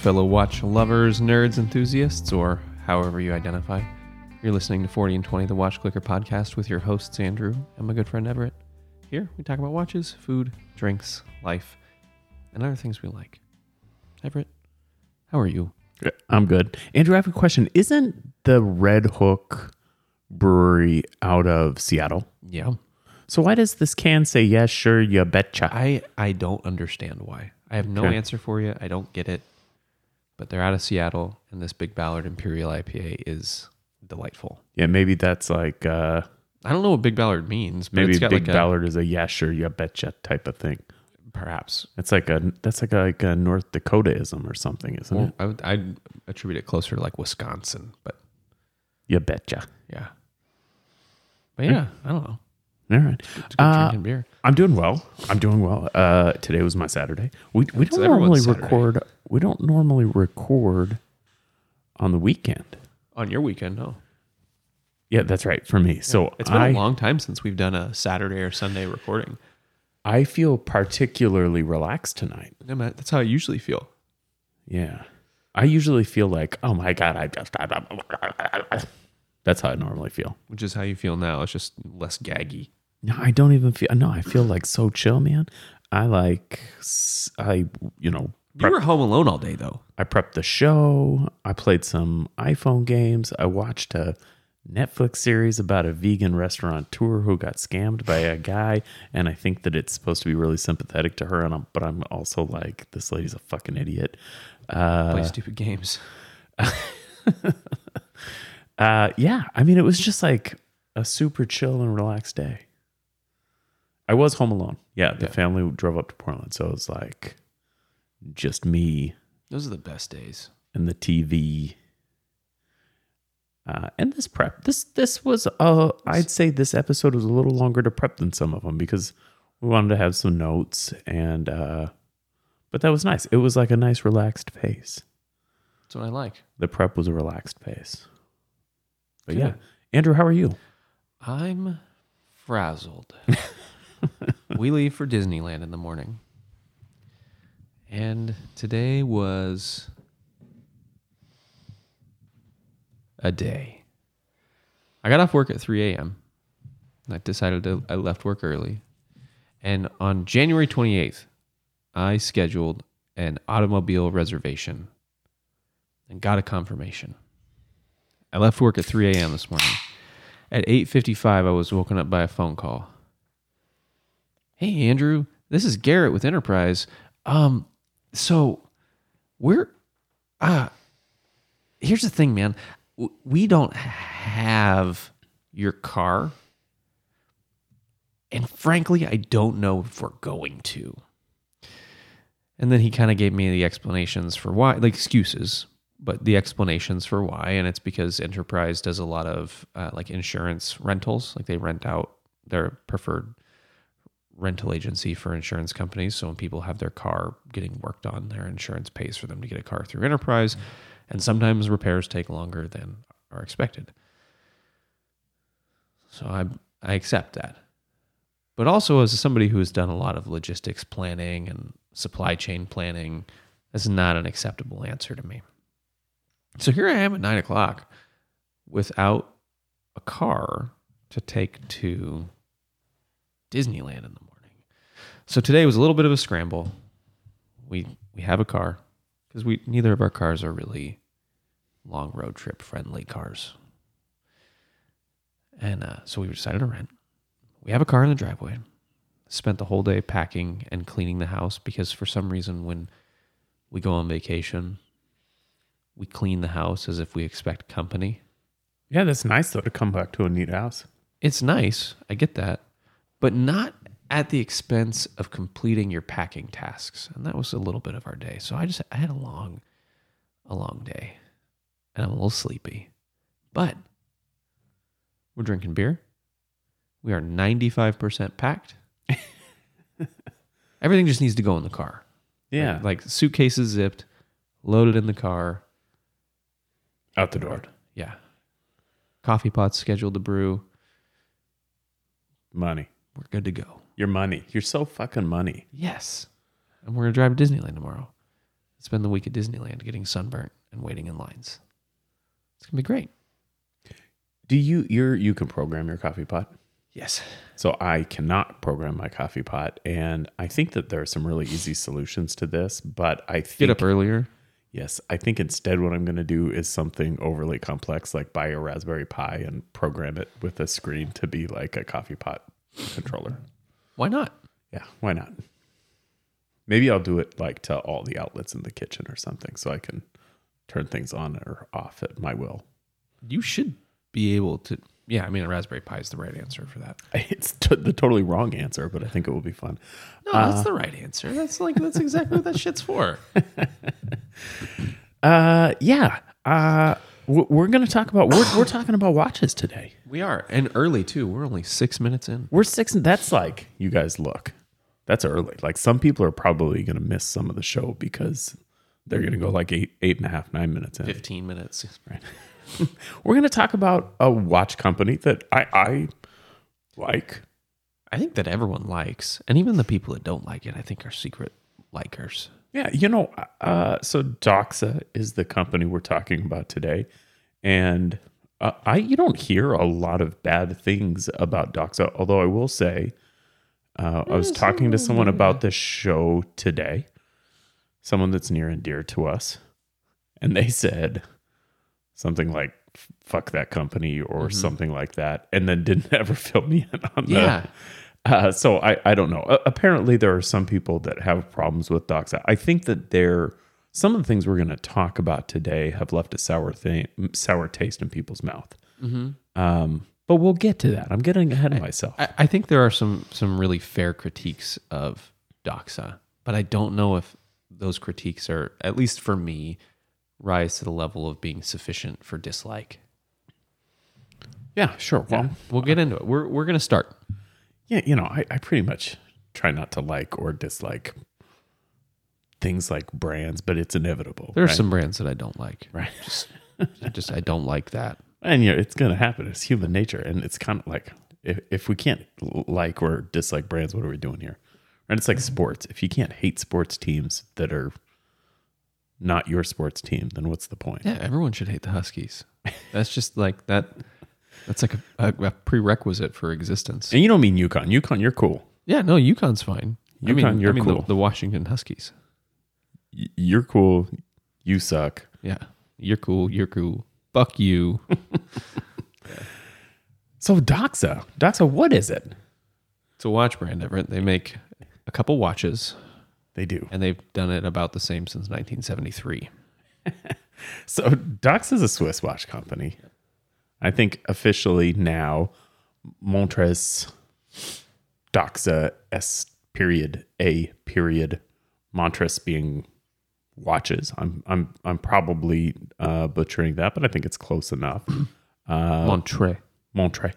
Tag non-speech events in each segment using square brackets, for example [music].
fellow watch lovers, nerds, enthusiasts, or however you identify. You're listening to 40 and 20, the Watch Clicker podcast with your hosts, Andrew and my good friend Everett. Here, we talk about watches, food, drinks, life, and other things we like. Everett, how are you? I'm good. Andrew, I have a question. Isn't the Red Hook Brewery out of Seattle? Yeah. So why does this can say yes, sure, you betcha? I, I don't understand why. I have no Okay. answer for you. I don't get it. But they're out of Seattle, and this Big Ballard Imperial IPA is delightful. Yeah, maybe that's like uh I don't know what Big Ballard means, but maybe it's got Big like Ballard is a yes, sure, you betcha type of thing. perhaps. It's like a that's like a, like a North Dakotaism or something, isn't Or it? I would I'd attribute it closer to like Wisconsin, but You betcha. yeah. But yeah, I don't know. All right. It's good Uh, drinking beer. I'm doing well. I'm doing well. Uh, today was my Saturday. We we It's don't normally Saturday. record. We don't normally record on the weekend. On your weekend, no. Yeah, that's right for me. So It's been I a long time since we've done a Saturday or Sunday recording. I feel particularly relaxed tonight. No, Matt, that's how I usually feel. Yeah, I usually feel like oh my god, I just that's how I normally feel. Which is how you feel now. It's just less gaggy. No, I don't even feel. No, I feel like so chill, man. I like I you know You were home alone all day though. I prepped the show. I played some iPhone games. I watched a Netflix series about a vegan restaurateur who got scammed by a guy, and I think that it's supposed to be really sympathetic to her. And I'm, but I'm also like, this lady's a fucking idiot. Uh, Play stupid games. [laughs] uh, yeah, I mean, it was just like a super chill and relaxed day. I was home alone. Yeah, the Yeah. family drove up to Portland, so it was like just me Those are the best days. and the TV. Uh, and this prep, this this was, uh, I'd say this episode was a little longer to prep than some of them because we wanted to have some notes and, uh, but that was nice. It was like a nice relaxed pace. That's what I like. The prep was a relaxed pace. But Good. yeah, Andrew, how are you? I'm frazzled. [laughs] we leave for Disneyland in the morning. And today was a day. I got off work at 3 a.m. I decided to, I left work early. And on January 28th, I scheduled an automobile reservation and got a confirmation. I left work at 3 a.m. this morning. At 8:55, I was woken up by a phone call. Hey Andrew, this is Garrett with Enterprise. Um, so we're uh here's the thing, man. We don't have your car. And frankly, I don't know if we're going to. And then he kind of gave me the explanations for why, like excuses, but the explanations for why. And it's because Enterprise does a lot of uh, like insurance rentals, like they rent out their preferred rental agency for insurance companies. So when people have their car getting worked on, their insurance pays for them to get a car through Enterprise. And sometimes repairs take longer than are expected. So I I accept that. But also as somebody who has done a lot of logistics planning and supply chain planning, that's not an acceptable answer to me. So here I am at nine o'clock without a car to take to Disneyland in the morning. So today was a little bit of a scramble. We we have a car because we neither of our cars are really long road trip friendly cars. And uh, so we decided to rent. We have a car in the driveway. Spent the whole day packing and cleaning the house because for some reason when we go on vacation, we clean the house as if we expect company. Yeah, that's nice though to come back to a neat house. It's nice, I get that, but not at the expense of completing your packing tasks. And that was a little bit of our day. So I just I had a long a long day. And I'm a little sleepy. But we're drinking beer. We are 95% packed. [laughs] Everything just needs to go in the car. Yeah, Like, like suitcases zipped, loaded in the car. out the door. Yeah. Coffee pots scheduled to brew. Money. We're good to go. Your money. You're so fucking money. Yes. And we're going to drive to Disneyland tomorrow. Spend the week at Disneyland getting sunburnt and waiting in lines. It's gonna be great. Do you you're you can program your coffee pot? Yes. So I cannot program my coffee pot, and I think that there are some really easy solutions to this. But I think Get up earlier. yes, I think instead what I'm going to do is something overly complex, like buy a Raspberry Pi and program it with a screen to be like a coffee pot controller. Why not? Yeah, why not? Maybe I'll do it like to all the outlets in the kitchen or something, so I can turn things on or off at my will. You should be able to. Yeah, I mean, a Raspberry Pi is the right answer for that. [laughs] It's t- the totally wrong answer, but I think it will be fun. No, that's the right answer. That's like that's exactly what that shit's for. [laughs] Uh, yeah. Uh, we're going to talk about we're we're talking about watches today. We are, and early too. We're only six minutes in. We're six. That's like you guys look. That's early. Like some people are probably going to miss some of the show because they're going to go like eight, eight and a half, nine minutes in. Fifteen minutes. Right. [laughs] We're going to talk about a watch company that I I like. I think that everyone likes, and even the people that don't like it, I think are secret likers. Yeah, you know, uh, so Doxa is the company we're talking about today, and uh, I you don't hear a lot of bad things about Doxa. Although I will say, uh, I was talking to someone about this show today, someone that's near and dear to us, and they said something like "fuck that company" or something like that, and then didn't [laughs] ever fill me in on the Yeah. Uh, so I, I don't know. Uh, apparently, there are some people that have problems with Doxa. I think that there some of the things we're going to talk about today have left a sour thing, sour taste in people's mouth. Um, but we'll get to that. I'm getting ahead of myself. I, I think there are some some really fair critiques of Doxa, but I don't know if those critiques are, at least for me, rise to the level of being sufficient for dislike. yeah, sure. Well, We'll get into it. We're we're gonna start. Yeah, you know, I, I pretty much try not to like or dislike things like brands, but it's inevitable. There are right? some brands that I don't like. right. Just, just I don't like that. And yeah, it's going to happen. It's human nature, and it's kind of like if if we can't like or dislike brands, what are we doing here? And it's like mm-hmm. sports. If you can't hate sports teams that are not your sports team, then what's the point? Yeah, everyone should hate the Huskies. That's just like that. That's like a, a, a prerequisite for existence. And you don't mean Yukon. Yukon, you're cool. Yeah, no, UConn's fine. I UConn, mean, you're I mean cool. The, the Washington Huskies. Y- You're cool. You suck. Yeah, you're cool. You're cool. Fuck you. [laughs] So Doxa, Doxa, what is it? It's a watch brand, Everett. They make a couple watches, They do. and they've done it about the same since 1973. [laughs] So Doxa is a Swiss watch company. I think officially now Montres Doxa S period A period Montres being watches. I'm I'm I'm probably uh, butchering that, but I think it's close enough. [clears throat] Uh, Montre. Montre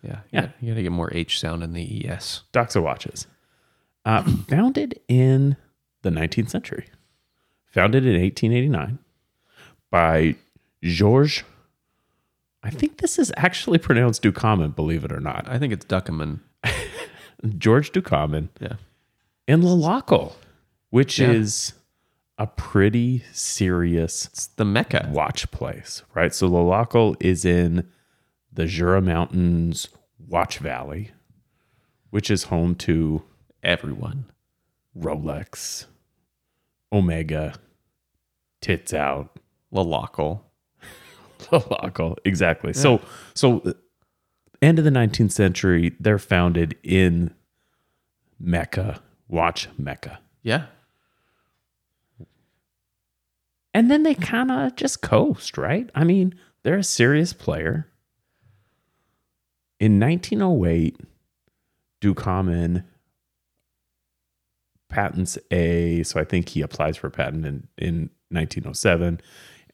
Yeah, Yeah. You got to get more H sound in the ES. Doxa watches. Uh, founded in the 19th century. Founded in 1889 by Georges. I think this is actually pronounced Ducommun, believe it or not. I think it's Duckerman. [laughs] George Ducommun Yeah. in Le Locle, which Yeah. is a pretty serious It's the Mecca. watch place, right? So Le Locle is in the Jura Mountains Watch Valley, which is home to Everyone. Rolex, Omega, Tits Out, Le Locle. [laughs] Le Locle. Exactly. So, so uh, end of the 19th century, they're founded in Mecca, watch Mecca. Yeah. And then they kind of just coast, right? I mean, they're a serious player. In 1908, Ducommun patents a, so I think he applies for a patent in, in 1907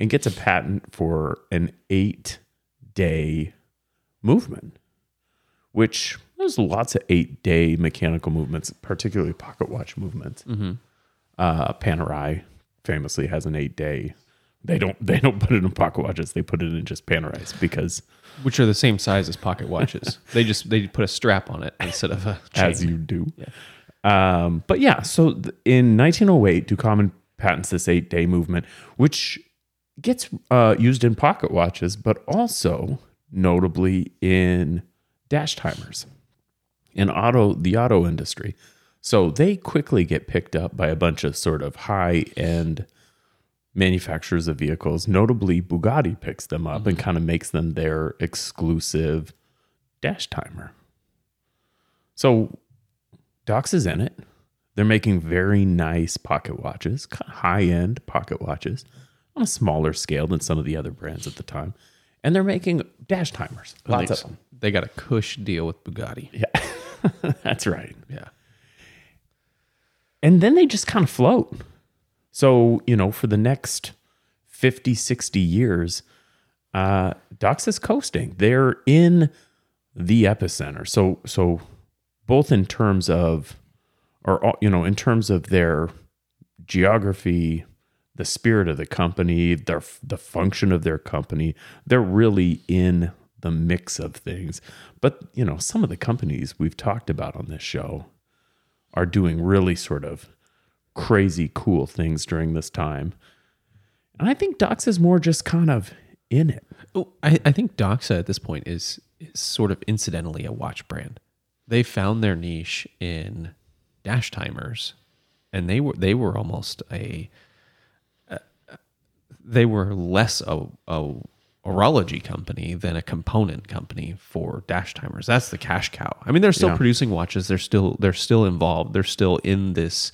and gets a patent for an eight day movement, which there's lots of eight day mechanical movements, particularly pocket watch movements. Uh, Panerai famously has an eight day. They don't they don't put it in pocket watches. They put it in just Panerais because Which are the same size as pocket watches. [laughs] they just they put a strap on it instead of a [laughs] chain. as you do. Um, but yeah, so th- in 1908, Ducommun patents this eight day movement, which gets uh, used in pocket watches, but also notably in dash timers in auto the auto industry. So they quickly get picked up by a bunch of sort of high end manufacturers of vehicles. Notably, Bugatti picks them up and kind of makes them their exclusive dash timer. So Dox is in it. They're making very nice pocket watches, high end pocket watches on a smaller scale than some of the other brands at the time. And they're making dash timers. Lots they, of them. They got a cush deal with Bugatti. Yeah. [laughs] That's right. Yeah. And then they just kind of float. So, you know, for the next 50, 60 years, uh, Dox is coasting. They're in the epicenter. So, so both in terms of, or, you know, in terms of their geography, the spirit of the company, their, the function of their company, they're really in the mix of things. But, you know, some of the companies we've talked about on this show are doing really sort of crazy cool things during this time. And I think Dox is more just kind of in it. Oh, I, I think Doxa at this point is is sort of incidentally a watch brand. They found their niche in dash timers, and they were they were almost a they were less a, a horology company than a component company for dash timers. That's the cash cow. I mean, they're still Yeah. producing watches. They're still they're still involved. They're still in this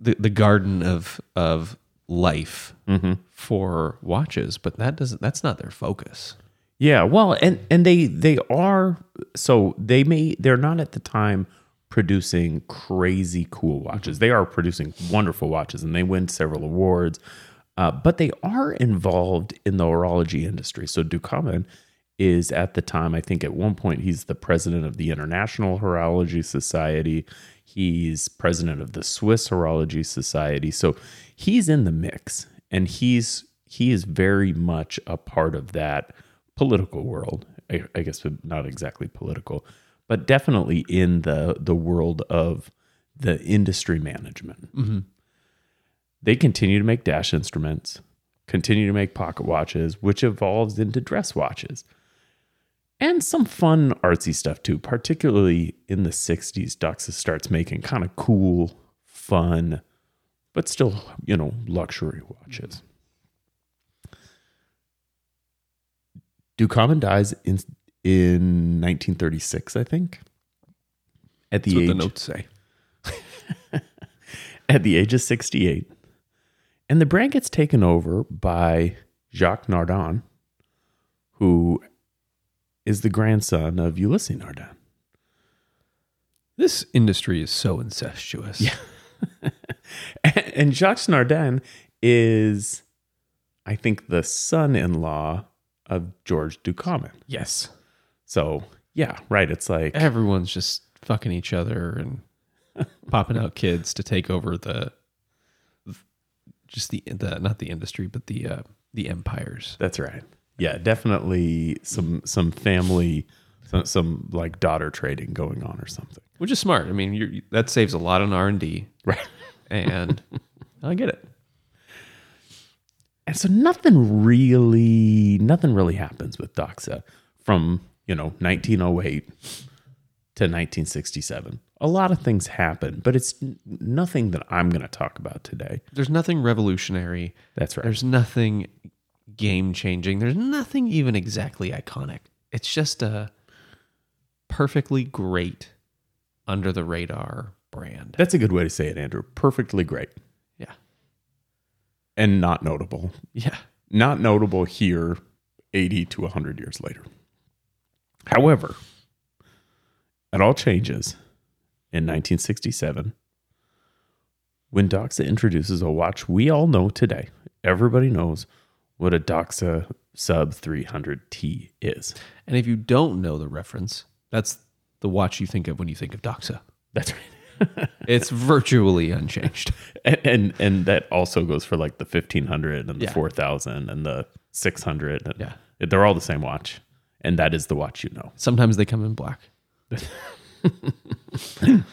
the the garden of of life mm-hmm. for watches, but that doesn't that's not their focus. Yeah, well, and and they they are so they may they're not at the time producing crazy cool watches. They are producing wonderful watches, and they win several awards. Uh, but they are involved in the horology industry. So Ducommun is at the time, I think at one point he's the president of the International Horology Society. He's president of the Swiss Horology Society. So he's in the mix, and he's he is very much a part of that political world. I, I guess not exactly political, but definitely in the the world of the industry management. They continue to make dash instruments, continue to make pocket watches, which evolves into dress watches. And some fun artsy stuff too, particularly in the 60s. Doxa starts making kind of cool, fun, but still, you know, luxury watches. Ducommun dies in in 1936, I think. At the That's what age the notes say. [laughs] at the age of 68. And the brand gets taken over by Jacques Nardin, who is the grandson of Ulysses Nardin. This industry is so incestuous. Yeah. [laughs] And Jacques Nardin is, I think, the son in law of George Ducommun. Yes. So, yeah, right. It's like, Everyone's just fucking each other and [laughs] popping out kids to take over the just the the not the industry but the uh the empires. that's right. Yeah, definitely some some family, some, some like daughter trading going on or something. Which is smart. I mean, you're, that saves a lot on R&D Right. and [laughs] I get it. And so nothing really, nothing really happens with Doxa from, you know, 1908 to 1967. A lot of things happen, but it's nothing that I'm going to talk about today. There's nothing revolutionary. That's right. There's nothing game changing. There's nothing even exactly iconic. It's just a perfectly great under the radar brand. That's a good way to say it, Andrew. Perfectly great Yeah. and not notable. Yeah. Not notable here 80 to 100 years later. However, it all changes in 1967 when Doxa introduces a watch we all know today. Everybody knows what a Doxa Sub 300T is. And if you don't know the reference, that's the watch you think of when you think of Doxa. That's right. [laughs] It's virtually unchanged. [laughs] and, and and that also goes for like the 1500 and the Yeah. 4000 and the 600 and Yeah. they're all the same watch and that is the watch you know Sometimes they come in black. [laughs] [laughs]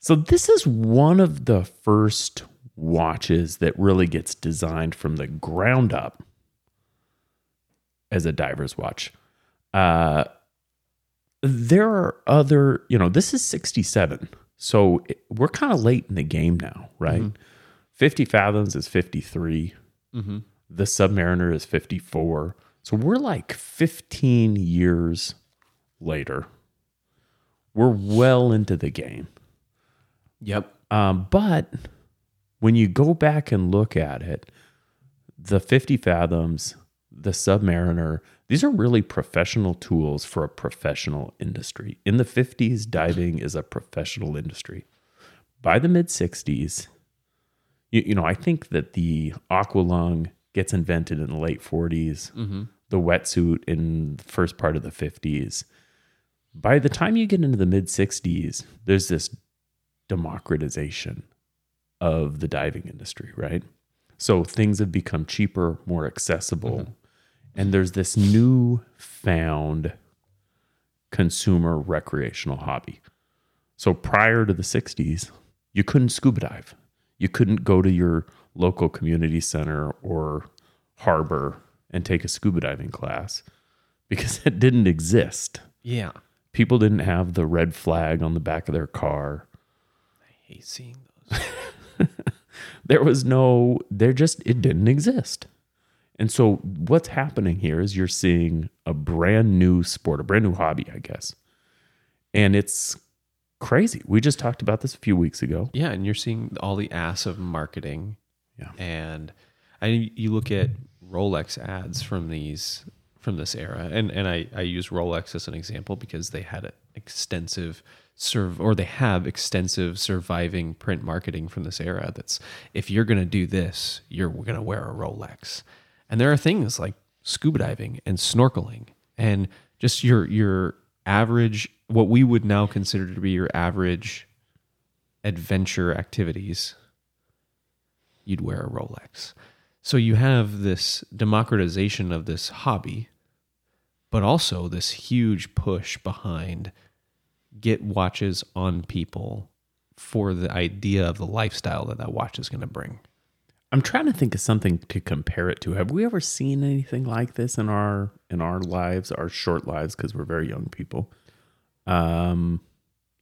so this is one of the first watches that really gets designed from the ground up as a diver's watch. Uh, there are other, you know, this is 67. So it- we're kind of late in the game now, right? 50 fathoms is 53. Mm-hmm. The Submariner is 54. So we're like 15 years later. We're well into the game. Yep. Um, but when you go back and look at it, the 50 Fathoms, the Submariner, these are really professional tools for a professional industry. In the 50s, diving is a professional industry. By the mid 60s, you, you know, I think that the aqualung gets invented in the late 40s, Mm-hmm. the wetsuit in the first part of the 50s. By the time you get into the mid 60s, there's this democratization of the diving industry, right? So things have become cheaper, more accessible. Mm-hmm. And there's this new found consumer recreational hobby. So prior to the 60s, you couldn't scuba dive. You couldn't go to your local community center or harbor and take a scuba diving class because [laughs] it didn't exist. Yeah. People didn't have the red flag on the back of their car. I hate seeing those. [laughs] There was no, there just, it didn't exist. And so what's happening here is you're seeing a brand new sport, a brand new hobby, I guess. And it's crazy. We just talked about this a few weeks ago. Yeah, and you're seeing all the ass of marketing. Yeah. And I you look at Rolex ads from these from this era, and and I I use Rolex as an example because they had extensive serve or they have extensive surviving print marketing from this era. That's if you're gonna do this, you're gonna wear a Rolex. And there are things like scuba diving and snorkeling and just your your average what we would now consider to be your average adventure activities, you'd wear a Rolex. So you have this democratization of this hobby, but also this huge push behind get watches on people for the idea of the lifestyle that that watch is going to bring. I'm trying to think of something to compare it to. Have we ever seen anything like this in our in our lives, our short lives because we're very young people? Um,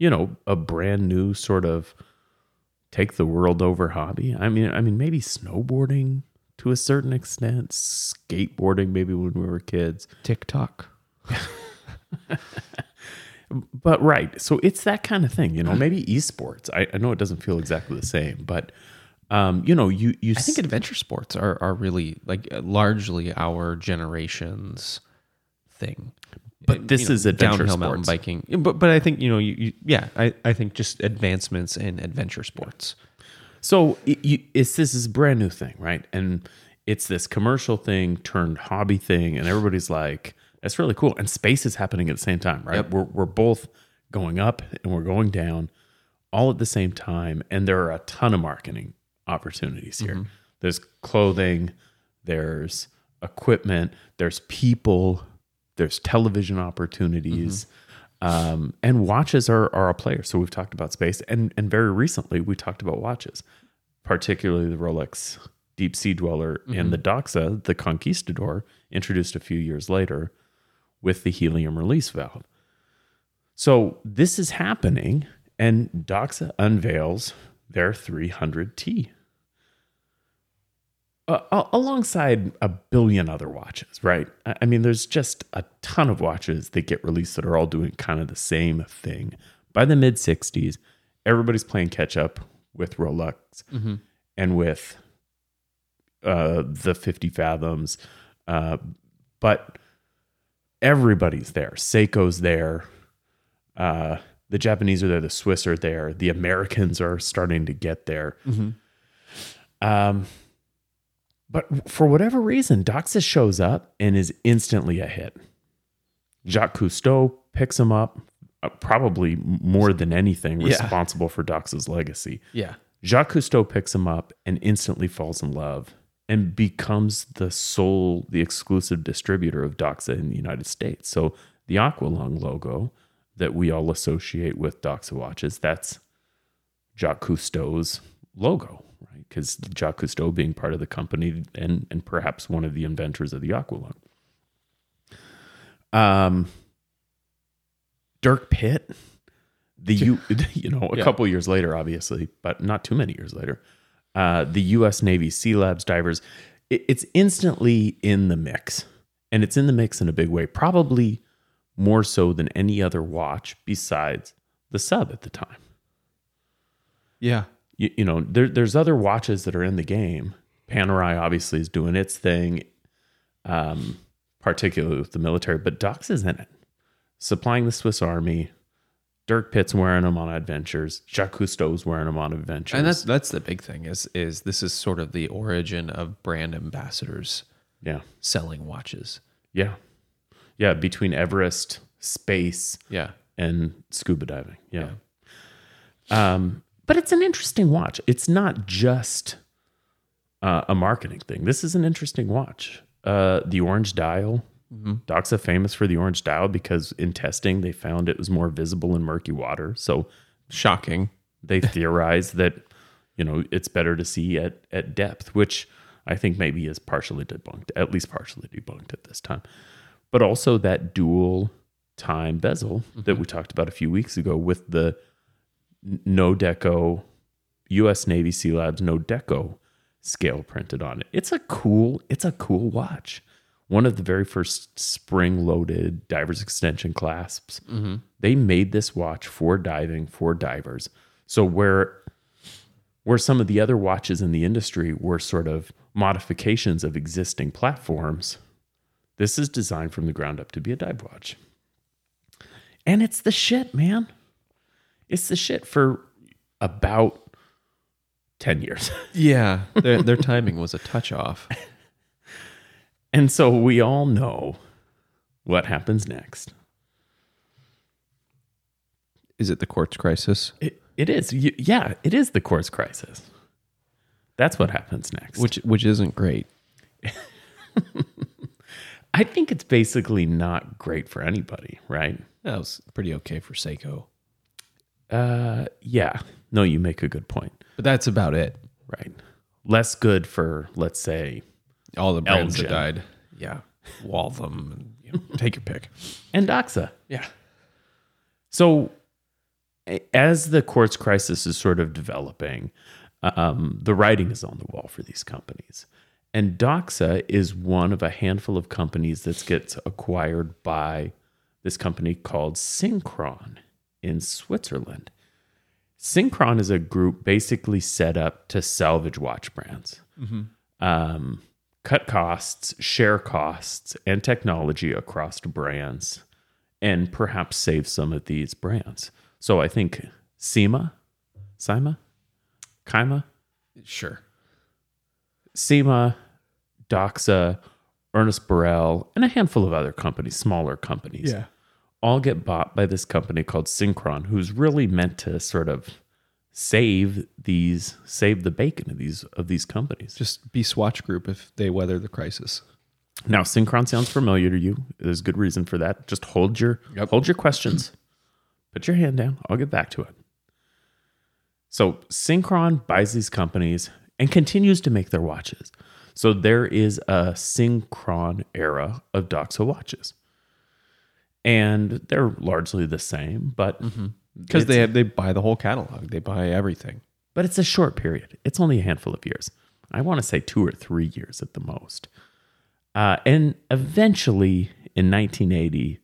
you know, a brand new sort of take the world over hobby. I mean, I mean maybe snowboarding to a certain extent, skateboarding maybe when we were kids. TikTok. [laughs] But right, so it's that kind of thing, you know. Maybe esports. I, I know it doesn't feel exactly the same, but um, you know, you you I think adventure sports are, are really like uh, largely our generation's thing. But this you know, is adventure downhill mountain biking. But but I think you know you, you yeah I, I think just advancements in adventure sports. So it, you, it's this is brand new thing, right? And it's this commercial thing turned hobby thing, and everybody's like, "That's really cool." And space is happening at the same time, right? Yep. We're we're both going up and we're going down, all at the same time, and there are a ton of marketing opportunities here. Mm-hmm. There's clothing, there's equipment, there's people, there's television opportunities. Mm-hmm. Um, and watches are, are a player. So we've talked about space, and and very recently we talked about watches, particularly the Rolex Deep Sea Dweller and the Doxa, the Conquistador, introduced a few years later with the helium release valve. So this is happening, and Doxa unveils their 300T. Uh, alongside a billion other watches, right? I I mean, there's just a ton of watches that get released that are all doing kind of the same thing. By the mid 60s, everybody's playing catch up with Rolex and with uh, the 50 Fathoms. Uh, but everybody's there. Seiko's there. Uh, the Japanese are there. The Swiss are there. The Americans are starting to get there. Um, but for whatever reason, Doxa shows up and is instantly a hit. Jacques Cousteau picks him up, uh, probably more than anything Yeah. responsible for Doxa's legacy. Yeah. Jacques Cousteau picks him up and instantly falls in love and becomes the sole, the exclusive distributor of Doxa in the United States. So the Aqualung logo that we all associate with Doxa watches, that's Jacques Cousteau's logo, right? Because Jacques Cousteau being part of the company and and perhaps one of the inventors of the Aqualung. Um, Dirk Pitt, the U, [laughs] [laughs] you know, a Yeah. couple years later, obviously, but not too many years later, uh, the U.S. Navy Sea Labs divers, it, it's instantly in the mix, and it's in the mix in a big way, probably more so than any other watch besides the sub at the time. Yeah. You, you know, there, there's other watches that are in the game. Panerai obviously is doing its thing, um, particularly with the military, but Dux is in it, supplying the Swiss Army. Dirk Pitt's wearing them on adventures. Jacques Cousteau's wearing them on adventures. And that's that's the big thing is is this is sort of the origin of brand ambassadors yeah, selling watches. yeah, yeah. Between Everest, space, Yeah. and scuba diving. Yeah. Um, but it's an interesting watch. It's not just uh, a marketing thing. This is an interesting watch. Uh, the orange dial. Doxa famous for the orange dial because in testing they found it was more visible in murky water. So Shocking. they [laughs] theorized that you know it's better to see at at depth, which I think maybe is partially debunked, at least partially debunked at this time. But also that dual time bezel that we talked about a few weeks ago with the no deco US Navy Sea Labs no deco scale printed on it. It's a cool, it's a cool watch. One of the very first spring loaded divers extension clasps. Mm-hmm. They made this watch for diving for divers. So where where some of the other watches in the industry were sort of modifications of existing platforms, this is designed from the ground up to be a dive watch. And it's the shit, man. It's the shit for about 10 years. [laughs] Yeah. Their their timing was a touch off. And so we all know what happens next. Is it the quartz crisis? It, it is. Y- Yeah, it is the quartz crisis. That's what happens next. Which which isn't great. [laughs] I think it's basically not great for anybody, right? That was pretty okay for Seiko. Uh, yeah. No, you make a good point. But that's about it. Right. Less good for, let's say, All the brands Elgin. that died. Yeah. [laughs] Waltham and you know, take your pick. and Doxa. Yeah. So, a- as the quartz crisis is sort of developing, um, the writing is on the wall for these companies. And Doxa is one of a handful of companies that gets acquired by this company called Synchron in Switzerland. Synchron is a group basically set up to salvage watch brands, um, cut costs, share costs, and technology across brands, and perhaps save some of these brands. So I think SEMA, SIMA, Kaima, Sure. Cyma, Doxa, Ernest Borel, and a handful of other companies, smaller companies, all get bought by this company called Synchron, who's really meant to sort of save these, save the bacon of these of these companies. Just be Swatch Group if they weather the crisis. Now, Synchron sounds familiar to you. There's good reason for that. Just hold your Yep. hold your questions. [clears throat] Put your hand down. I'll get back to it. So Synchron buys these companies and continues to make their watches. So there is a Synchron era of Doxa watches. And they're largely the same, but Because it's- they have, they buy the whole catalog. They buy everything. but it's a short period. It's only a handful of years. I want to say two or three years at the most. Uh, and eventually, in 1980,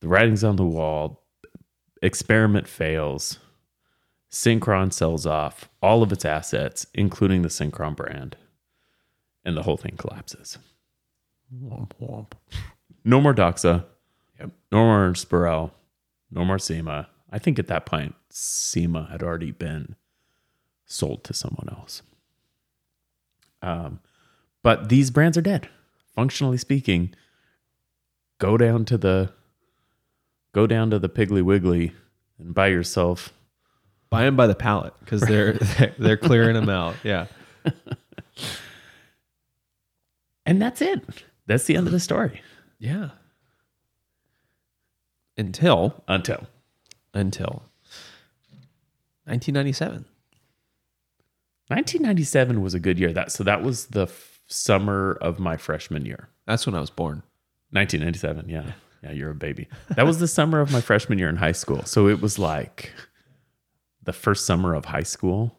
the writing's on the wall. Experiment fails. Synchron sells off all of its assets, including the Synchron brand, and the whole thing collapses. Womp womp. No more Doxa. Yep. No more Spirel. No more Cyma. I think at that point, Cyma had already been sold to someone else. Um, but these brands are dead. Functionally speaking, go down to the go down to the Piggly Wiggly and buy yourself. Buy them by the pallet because they're, [laughs] [laughs] they're they're clearing them out. Yeah. [laughs] And that's it. That's the end of the story. Yeah. Until Until until 1997. 1997 was a good year. That so that was the f- summer of my freshman year. That's when I was born. 1997. Yeah. Yeah, you're a baby. That was the summer of my freshman year in high school. So it was like the first summer of high school.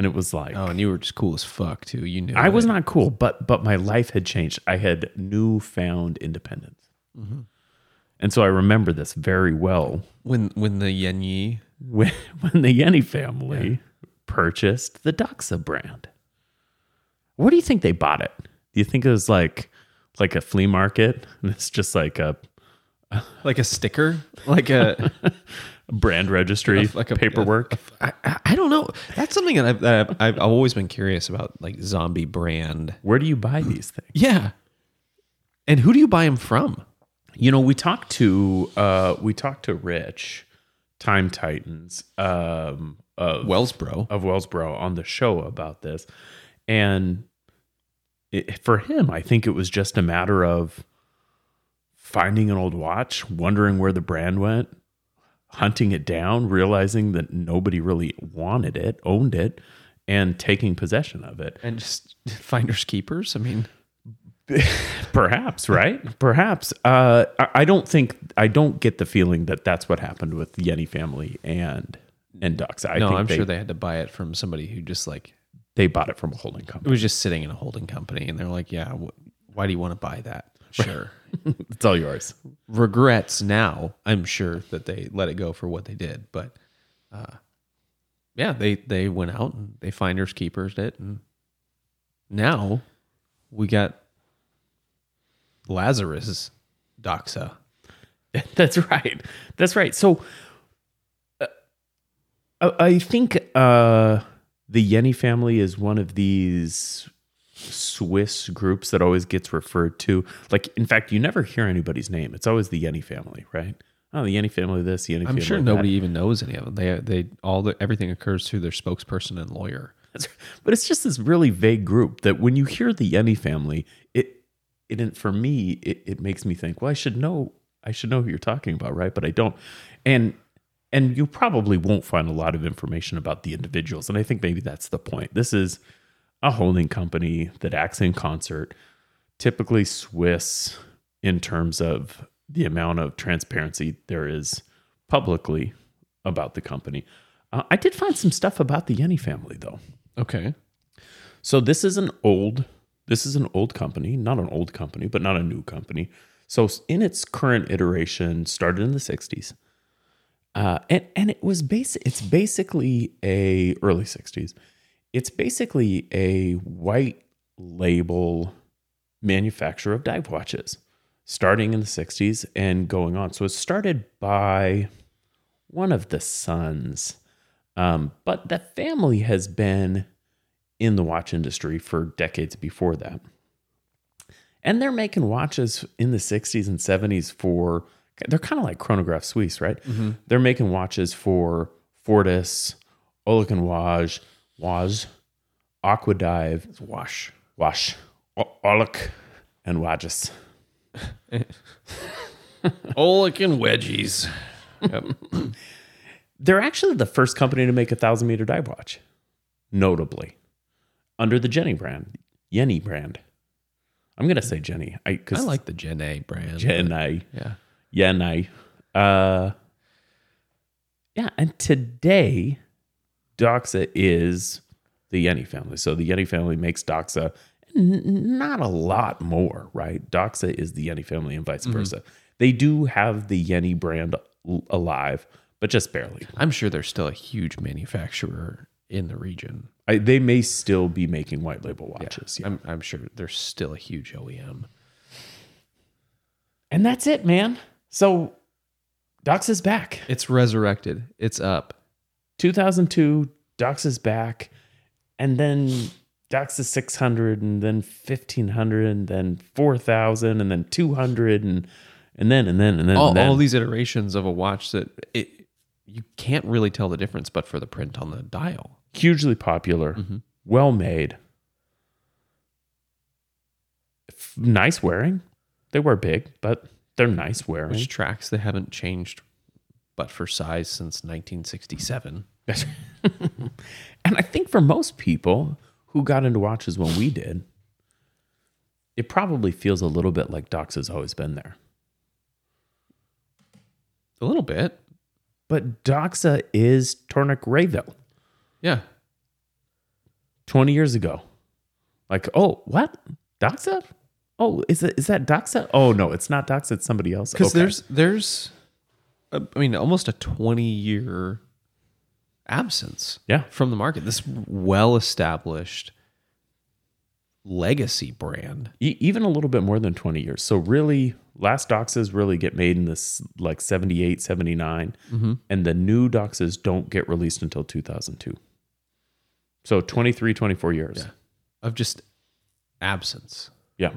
And it was like Oh, and you were just cool as fuck too. You knew I was not cool, but but my life had changed. I had newfound independence. Mm-hmm. And so I remember this very well when when the Yen Yi. when, [laughs] when the Yenny family purchased the Doxa brand. Where do you think they bought it? Do you think it was like like a flea market? And [laughs] it's just like a, like a sticker, like a [laughs] brand registry, like a paperwork. I, I- I don't know. That's something that I've, that I've, I've always been curious about, like zombie brand. Where do you buy these things? Yeah. And who do you buy them from? You know, we talked to uh, we talked to Rich, Time Titans, um, of Wellsboro. of Wellsboro on the show about this, and it, for him, I think it was just a matter of finding an old watch, wondering where the brand went, hunting it down, realizing that nobody really wanted it, owned it, and taking possession of it. And just [laughs] finders keepers. I mean, [laughs] Perhaps, right? Perhaps. Uh, I, don't think I don't get the feeling that that's what happened with the Yenny family and and Ducks. I no, think I'm they, sure they had to buy it from somebody who just like they bought it from a holding company it was just sitting in a holding company, and they're like, "Yeah, wh- why do you want to buy that?" Sure. [laughs] it's all yours. Regrets now. I'm sure that they let it go for what they did, but uh, yeah, they they went out and they finders keepers it, and now we got Lazarus Doxa. [laughs] That's right. That's right. So uh, I I think uh, the Yenny family is one of these Swiss groups that always gets referred to. Like, in fact, you never hear anybody's name. It's always the Yenny family, right? Oh, the Yenny family. This, the Yenny. I'm family sure that. nobody even knows any of them. They they all the everything occurs through their spokesperson and lawyer. That's- but it's just this really vague group that when you hear the Yenny family, it it for me it, it makes me think, well, I should know I should know who you're talking about, right? But I don't. And and you probably won't find a lot of information about the individuals. And I think maybe that's the point. This is a holding company that acts in concert, typically Swiss in terms of the amount of transparency there is publicly about the company. Uh, I did find some stuff about the Yenny family though. Okay. So this is an old this is an old company, not an old company, but not a new company. So in its current iteration, started in the 60s. Uh, and, and it was basic it's basically a early 60s. It's basically a white label manufacturer of dive watches starting in the 60s and going on. So it started by one of the sons. Um, but the family has been in the watch industry for decades before that. And they're making watches in the 60s and 70s for, they're kind of like chronograph Suisse, right? They're making watches for Fortis, Waj, Waz, Aquadive, Wash. Wash, O- Oleg, and Wages. [laughs] Oleg and wedgies. Yep. [clears throat] They're actually the first company to make a thousand meter dive watch, notably, under the Jenny brand, Yenny brand. I'm gonna say Jenny. I I like the Gen A brand. Jenny, Yeah. Yenny. Uh, yeah, and today, Doxa is the Yenny family. So the Yenny family makes Doxa. N- not a lot more, right? Doxa is the Yenny family, and vice mm-hmm. versa. They do have the Yenny brand l- alive, but just barely. I'm sure there's still a huge manufacturer in the region. I, they may still be making white label watches. Yeah. I'm, I'm sure there's still a huge OEM. And that's it, man. So Dox is back. It's resurrected. It's up. 2002, Dox is back. And then Dox is 600, and then 1500, and then 4000, and then 200, and and then, and then, and then, All, and then. all these iterations of a watch that it you can't really tell the difference but for the print on the dial. hugely popular, mm-hmm. well made, nice wearing. They wear big, but they're nice wearing. Which tracks they haven't changed but for size since 1967. [laughs] And I think for most people who got into watches when we did, it probably feels a little bit like Doxa's always been there. A little bit. But Doxa is Tornik Rayville Yeah. 20 years ago. Like, oh, what? Doxa? Oh, is it is that Doxa? Oh no, it's not Doxa, it's somebody else. Because Okay. there's there's, I mean, almost a twenty year absence. Yeah. from the market. This well established legacy brand. E- even a little bit more than 20 years. So really last Doxas really get made in this like 78, 79 mm-hmm. and the new Doxas don't get released until 2002. So 23, 24 years. Yeah. Of just absence. Yeah.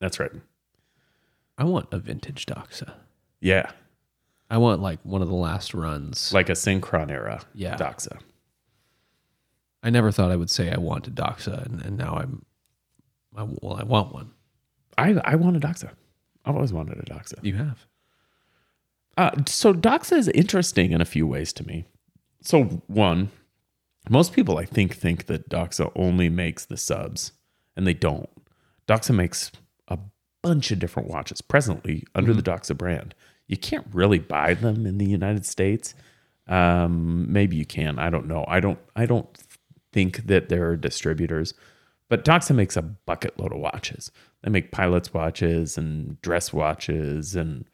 That's right. I want a vintage Doxa. Yeah. I want like one of the last runs. Like a Synchron era Yeah. Doxa. I never thought I would say I wanted Doxa, and, and now I'm, I, well, I want one. I, I want a Doxa. I've always wanted a Doxa. You have. Uh, so Doxa is interesting in a few ways to me. So one, most people I think think that Doxa only makes the subs, and they don't. Doxa makes a bunch of different watches presently under the Doxa brand. You can't really buy them in the United States. Um, maybe you can. I don't know. I don't. I don't think that there are distributors, but Doxa makes a bucket load of watches. They make pilots watches and dress watches and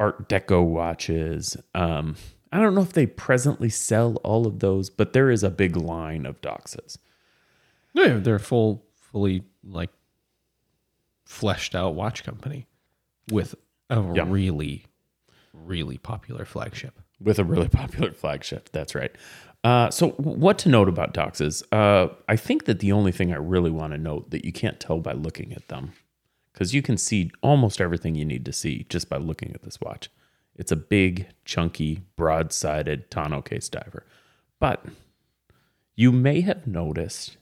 Art Deco watches. Um, I don't know if they presently sell all of those, but there is a big line of Doxas. Yeah, they're full, fully like fleshed out watch company with a Yeah. really, really popular flagship. with a really [laughs] popular flagship. That's right. Uh, so, what to note about Doxas? Uh, I think that the only thing I really want to note that you can't tell by looking at them, because you can see almost everything you need to see just by looking at this watch. It's a big, chunky, broad sided tonneau case diver. But you may have noticed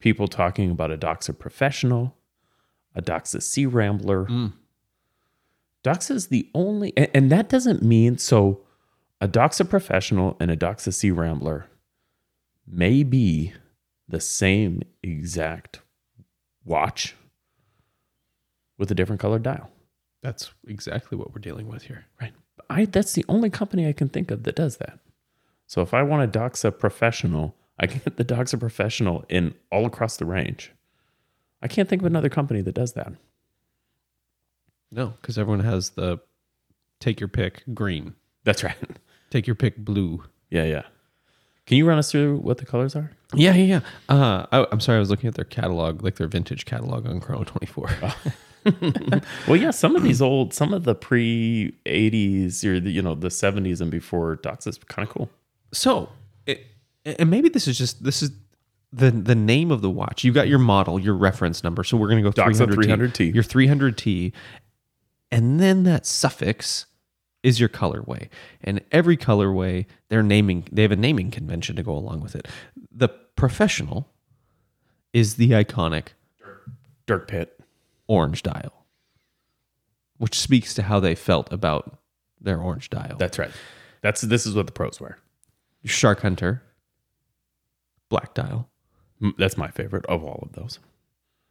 people talking about a Doxa Professional, a Doxa Sea Rambler. Doxa is the only, and, and that doesn't mean so. A Doxa Professional and a Doxa Sea Rambler may be the same exact watch with a different colored dial. That's exactly what we're dealing with here. Right. I that's the only company I can think of that does that. So if I want a Doxa Professional, I can get the Doxa Professional in all across the range. I can't think of another company that does that. No, because everyone has the take your pick green, That's right. take your pick blue. Yeah, yeah. Can you run us through what the colors are? Yeah, yeah, yeah. Uh, I, I'm sorry, I was looking at their catalog, like their vintage catalog on Chrono 24. [laughs] Well, yeah, some of these old, some of the pre '80s or the you know the '70s and before Docs is kind of cool. So, it, and maybe this is just this is the the name of the watch. You got your model, your reference number. So we're going to go Doxa 300T. 300T. Your 300T, and then that suffix is your colorway. And every colorway, they're naming. They have a naming convention to go along with it. The professional is the iconic Dirk Pitt. orange dial, which speaks to how they felt about their orange dial. That's right. That's this is what the pros wear. Shark Hunter, black dial. That's my favorite of all of those.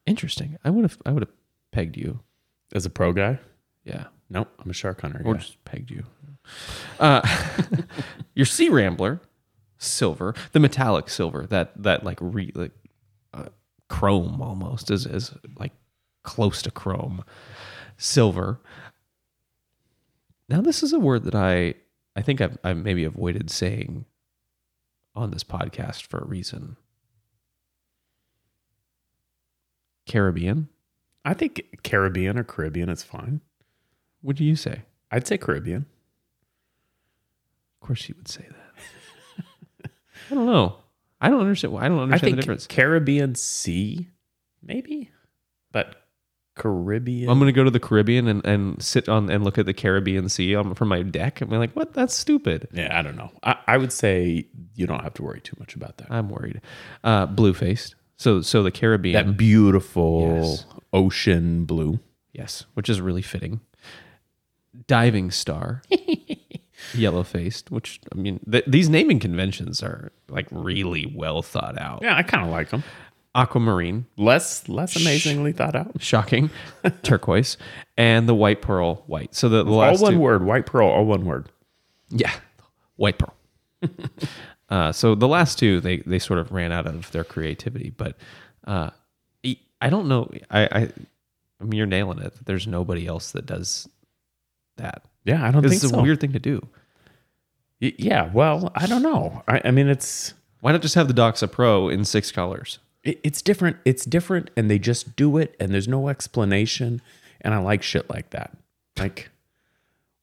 Interesting. I would have I would have pegged you. As a pro guy, Yeah. nope, I'm a shark hunter. Or guy. just pegged you. Uh, [laughs] your Sea Rambler, silver, the metallic silver, that that like re like uh, chrome almost is is like close to chrome, silver. Now this is a word that I I think I've I maybe avoided saying on this podcast for a reason. Caribbean. I think Caribbean or Caribbean is fine. What do you say? I'd say Caribbean. Of course, you would say that. [laughs] I don't know. I don't understand. I don't understand I think the difference. Caribbean Sea, maybe, but Caribbean. I'm going to go to the Caribbean and, and sit on and look at the Caribbean Sea from my deck. I'm like, what? That's stupid. yeah, I don't know. I, I would say you don't have to worry too much about that. I'm worried. Uh, blue faced. So so the Caribbean. that beautiful Yes. ocean blue. yes, which is really fitting. Diving star. [laughs] yellow faced, which I mean, th- these naming conventions are like really well thought out. Yeah, I kind of like them. Aquamarine, Less less amazingly thought out. shocking, [laughs] turquoise, and the white pearl white. So the, the All last one two, word, white pearl, all one word. yeah, white pearl. [laughs] uh, so the last two, they they sort of ran out of their creativity, but uh, I I don't know. I, I I mean, you're nailing it. There's nobody else that does that. Yeah, I don't think It's a weird thing to do. Y- Yeah, well, I don't know. I, I mean, it's Why not just have the Doxa Pro in six colors? it, it's different. It's different, and they just do it, and there's no explanation. And I like shit like that. Like,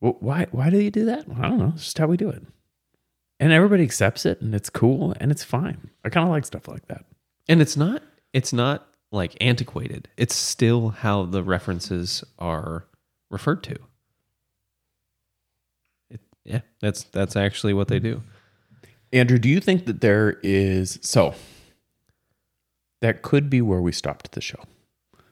wh- why? Why do you do that? I don't know. It's just how we do it, and everybody accepts it, and it's cool, and it's fine. I kind of like stuff like that. and it's not it's not like antiquated it's still how the references are referred to it, yeah that's that's actually what they do Andrew, do you think that there is so? That could be where we stopped the show.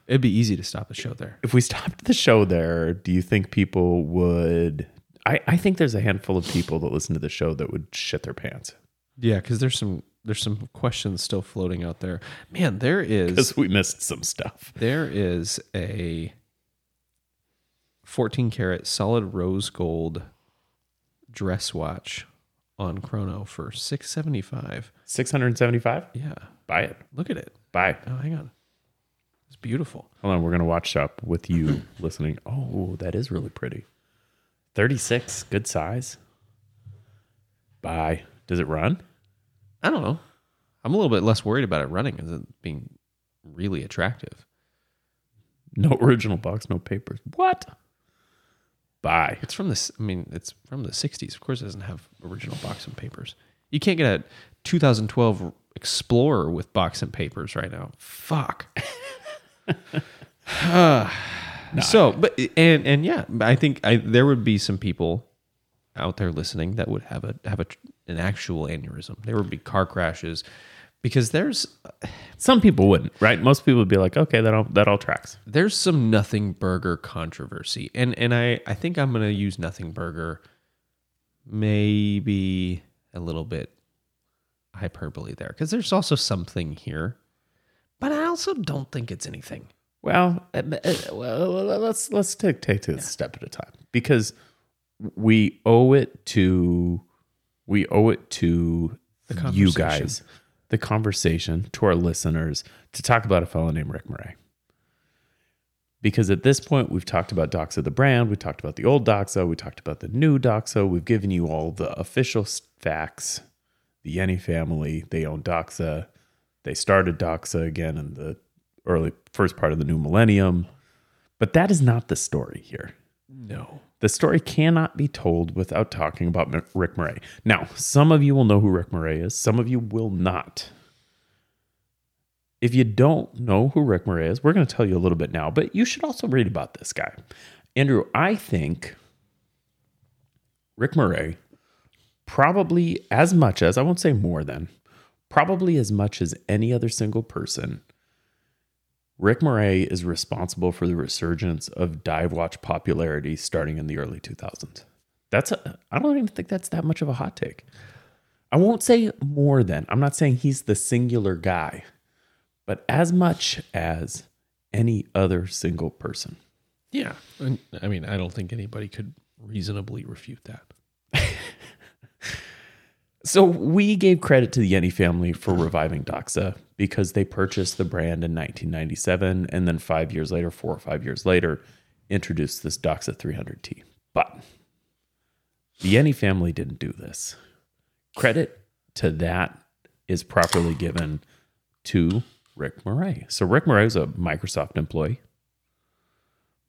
it'd be easy to stop the show there if we stopped the show there, do you think people would? I, I think there's a handful of people that listen to the show that would shit their pants yeah because there's some there's some questions still floating out there man there is because we missed some stuff. there is a 14 karat solid rose gold dress watch on chrono for 675 Six hundred and seventy-five. yeah Buy it. look at it Buy. oh hang on it's beautiful Hold on, we're gonna watch up with you [coughs] listening. Oh, that is really pretty. Thirty-six, good size. Buy. Does it run? I don't know. I'm a little bit less worried about it running as it being really attractive. No [laughs] original box, no papers. What? Buy. It's from this. I mean, it's from the '60s. Of course, it doesn't have original box and papers. You can't get a 2012 Explorer with box and papers right now. Fuck. [laughs] So, but and and yeah, I think I, there would be some people out there listening that would have a have a an actual aneurysm. There would be car crashes because there's Some people wouldn't, right? Most people would be like, okay, that all that all tracks. there's some nothing burger controversy. And and i i think i'm gonna use nothing burger maybe a little bit hyperbole there because there's also something here but i also don't think it's anything. Well, uh, uh, well, let's let's take take it a step at a time because we owe it to we owe it to The you guys, the conversation, to our listeners, to talk about a fellow named Rick Murray. Because at this point, we've talked about Doxa the brand, we talked about the old Doxa, we talked about the new Doxa, we've given you all the official facts. The Jenny family, they own Doxa. They started Doxa again in the early first part of the new millennium. But that is not the story here. No The story cannot be told without talking about Rick Murray. Now, some of you will know who Rick Murray is, some of you will not. If you don't know who Rick Murray is, we're going to tell you a little bit now, but you should also read about this guy. Andrew, I think Rick Murray, probably as much as, I won't say more than, probably as much as any other single person, Rick Murray is responsible for the resurgence of dive watch popularity starting in the early 2000s. That's a, I don't even think that's that much of a hot take. I won't say more than. I'm not saying he's the singular guy, but as much as any other single person. yeah i mean i don't think anybody could reasonably refute that So we gave credit to the Jenny family for reviving Doxa because they purchased the brand in 1997 and then 5 years later, 4 or 5 years later, introduced this Doxa 300T. But the Jenny family didn't do this. Credit to that is properly given to Rick Murray. So Rick Murray is a Microsoft employee.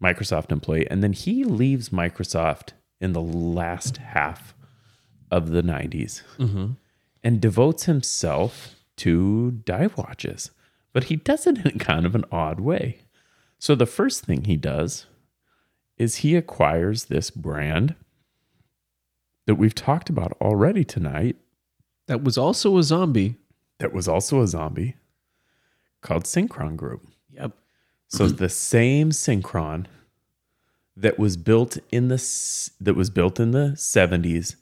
Microsoft employee and then he leaves Microsoft in the last half of the 90s mm-hmm. and devotes himself to dive watches. But he does it in [laughs] kind of an odd way. So the first thing he does is he acquires this brand that we've talked about already tonight that was also a zombie that was also a zombie called Synchron Group. yep So it's [clears throat] the same Synchron that was built in the that was built in the 70s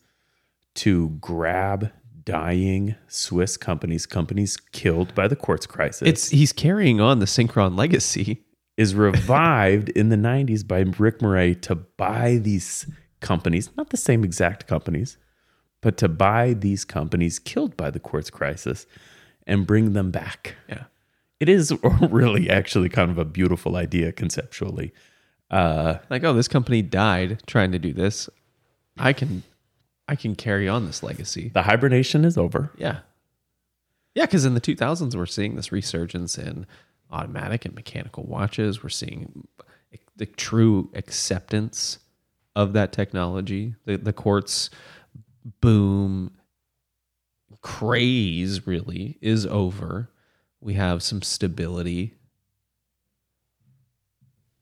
to grab dying Swiss companies, companies killed by the quartz crisis. It's he's carrying on the Synchron legacy. [laughs] is revived in the 90s by Rick Murray to buy these companies, not the same exact companies, but to buy these companies killed by the quartz crisis and bring them back. Yeah. It is [laughs] really actually kind of a beautiful idea conceptually. Uh, Like, oh, this company died trying to do this. I can I can carry on this legacy. the hibernation is over. Yeah. Yeah, because in the 2000s, we're seeing this resurgence in automatic and mechanical watches. We're seeing the true acceptance of that technology. The, the quartz boom craze really is over. We have some stability.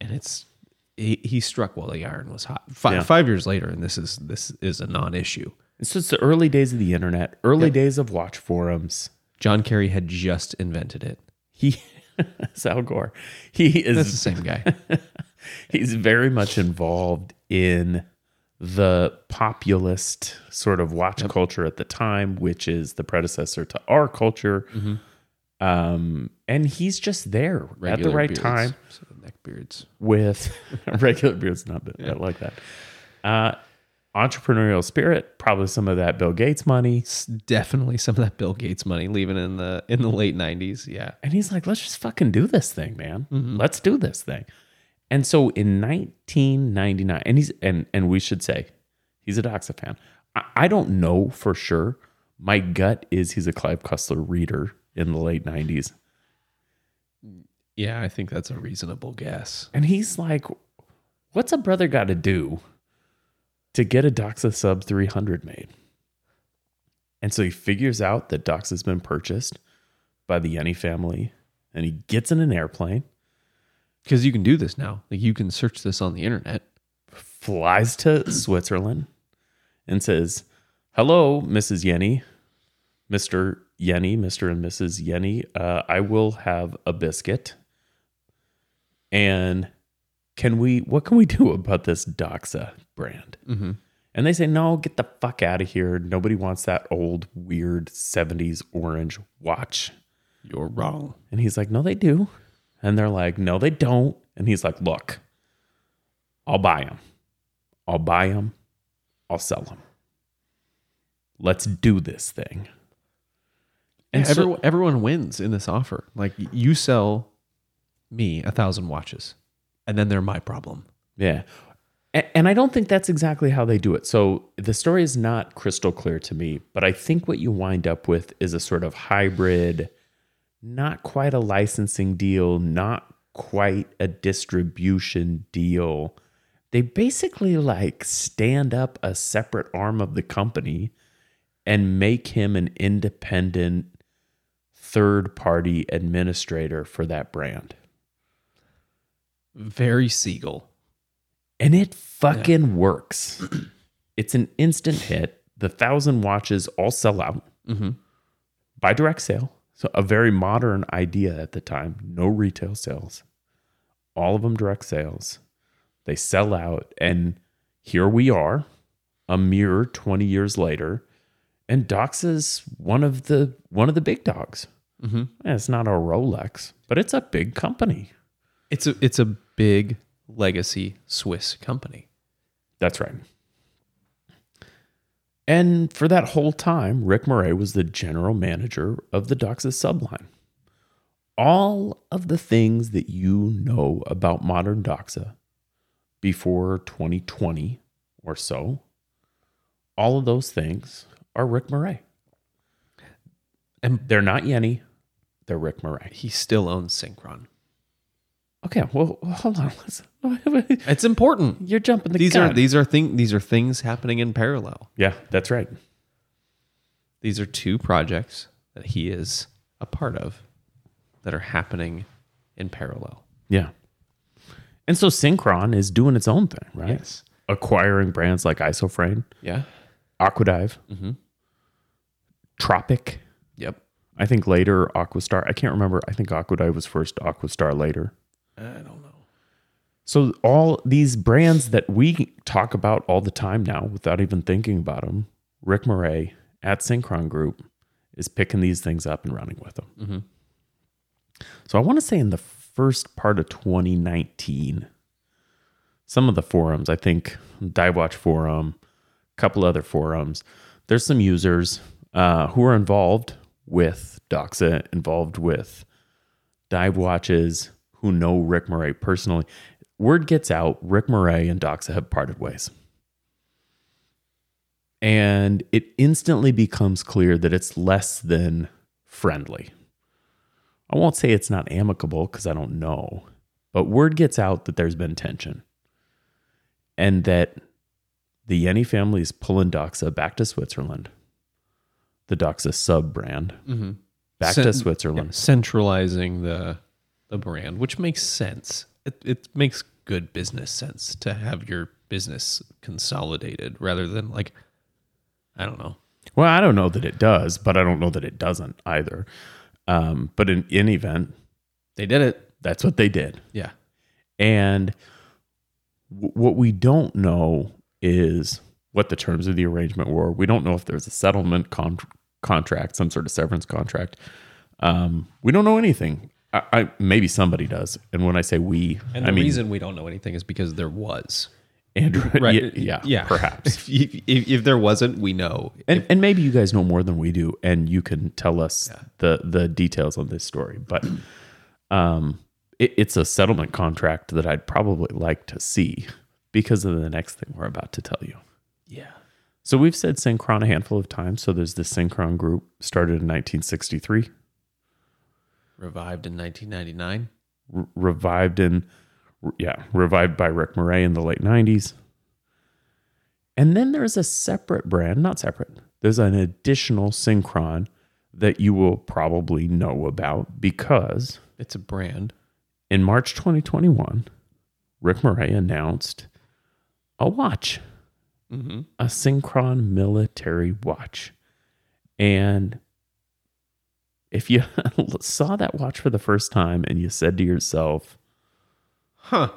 And it's he, he struck while the iron was hot. Five, Yeah. five years later, and this is this is a non-issue. It's just the early days of the internet, early Yep. days of watch forums. John Kerry had just invented it. He, [laughs] it's Al Gore. He That's the same guy. [laughs] he's very much involved in the populist sort of watch culture at the time, which is the predecessor to our culture. Mm-hmm. Um, and he's just there at the right beards, time so neck beards. with [laughs] regular beards, not bad. I like that. Uh, entrepreneurial spirit, probably some of that Bill Gates money. It's definitely some of that Bill Gates money leaving in the in the late '90s. Yeah, And he's like, let's just fucking do this thing, man. Mm-hmm. Let's do this thing. And so in 1999, and he's and and we should say he's a Doxa fan. I, I don't know for sure. My gut is he's a Clive Cussler reader in the late 90s. yeah, I think that's a reasonable guess. And he's like, what's a brother got to do to get a Doxa sub 300 made? And so he figures out that Doxa's been purchased by the Jenny family and he gets in an airplane, Because you can do this now. Like you can search this on the internet. flies to Switzerland and says, Hello, Mrs. Jenny, Mr. Jenny, Mr. and Mrs. Jenny. Uh, I will have a biscuit. And can we, what can we [laughs] do about this Doxa brand? Mm-hmm. And they say, No, get the fuck out of here. Nobody wants that old, weird 70s orange watch. You're wrong. And he's like, No, they do. And they're like, No, they don't. And he's like, Look, I'll buy them. I'll buy them. I'll sell them. Let's do this thing. And And so- everyone, everyone wins in this offer. Like you sell me a thousand watches, and then they're my problem. Yeah. And I don't think that's exactly how they do it. So the story is not crystal clear to me, but I think what you wind up with is a sort of hybrid, not quite a licensing deal, not quite a distribution deal. They basically like stand up a separate arm of the company and make him an independent third party administrator for that brand. Very Siegel. and it fucking works. [clears throat] it's an instant hit. The thousand watches all sell out Mm-hmm. by direct sale. So a very modern idea at the time. No retail sales. All of them direct sales. They sell out, and here we are, a mere twenty years later, and Dox is one of the one of the big dogs. Mm-hmm. It's not a Rolex, but it's a big company. It's a it's a big legacy Swiss company. That's right. And for that whole time, Rick Murray was the general manager of the Doxa subline. All of the things that you know about modern Doxa before 2020 or so, all of those things are Rick Murray. And They're not Jenny, they're Rick Murray. he still owns Synchron. Okay, well, hold on. [laughs] It's important. you're jumping the These gun. are these are thing these are things happening in parallel. yeah, that's right. These are two projects that he is a part of that are happening in parallel. Yeah. And so Synchron is doing its own thing, right? Yes. Acquiring brands like Isofrane, Yeah. Aquadive, Mm-hmm. Tropic. I think later Aquastar. I can't remember. I think Aquadive was first, Aquastar later. I don't know. So all these brands that we talk about all the time now without even thinking about them, Rick Murray at Synchron Group is picking these things up and running with them. Mm-hmm. So I want to say in the first part of 2019, some of the forums, I think Dive Watch Forum, a couple other forums, there's some users uh, who are involved with Doxa, involved with dive watches, who know Rick Murray personally. Word gets out, Rick Murray and Doxa have parted ways. And it instantly becomes clear that it's less than friendly. I won't say it's not amicable because I don't know, but word gets out that there's been tension and that the Jenny family is pulling Doxa back to Switzerland, the Doxa sub brand, Mm-hmm. back Cen- to Switzerland. centralizing the the brand, which makes sense. It it makes good business sense to have your business consolidated rather than like I don't know. Well, I don't know that it does, but I don't know that it doesn't either. Um, but in any event, They did it. that's what they did. Yeah. And w- what we don't know is what the terms of the arrangement were. We don't know if there's a settlement con- contract, some sort of severance contract. Um, we don't know anything. I, I maybe somebody does. And when I say we, And I the mean reason we don't know anything is because there was. Andrew. Right. Yeah, [laughs] yeah, Yeah. perhaps. [laughs] If, if, if there wasn't, we know. and, and maybe you guys know more than we do and you can tell us the the details on this story but um it, it's a settlement contract that i'd probably like to see because of the next thing we're about to tell you yeah. so we've said synchron a handful of times so there's this synchron group started in 1963 Revived in 1999. r- revived in yeah revived by rick murray in the late 90s and then there's a separate brand not separate there's an additional synchron that you will probably know about because It's a brand. in march 2021 rick murray announced a watch Mm-hmm. a synchron military watch and if you [laughs] saw that watch for the first time and you said to yourself Huh.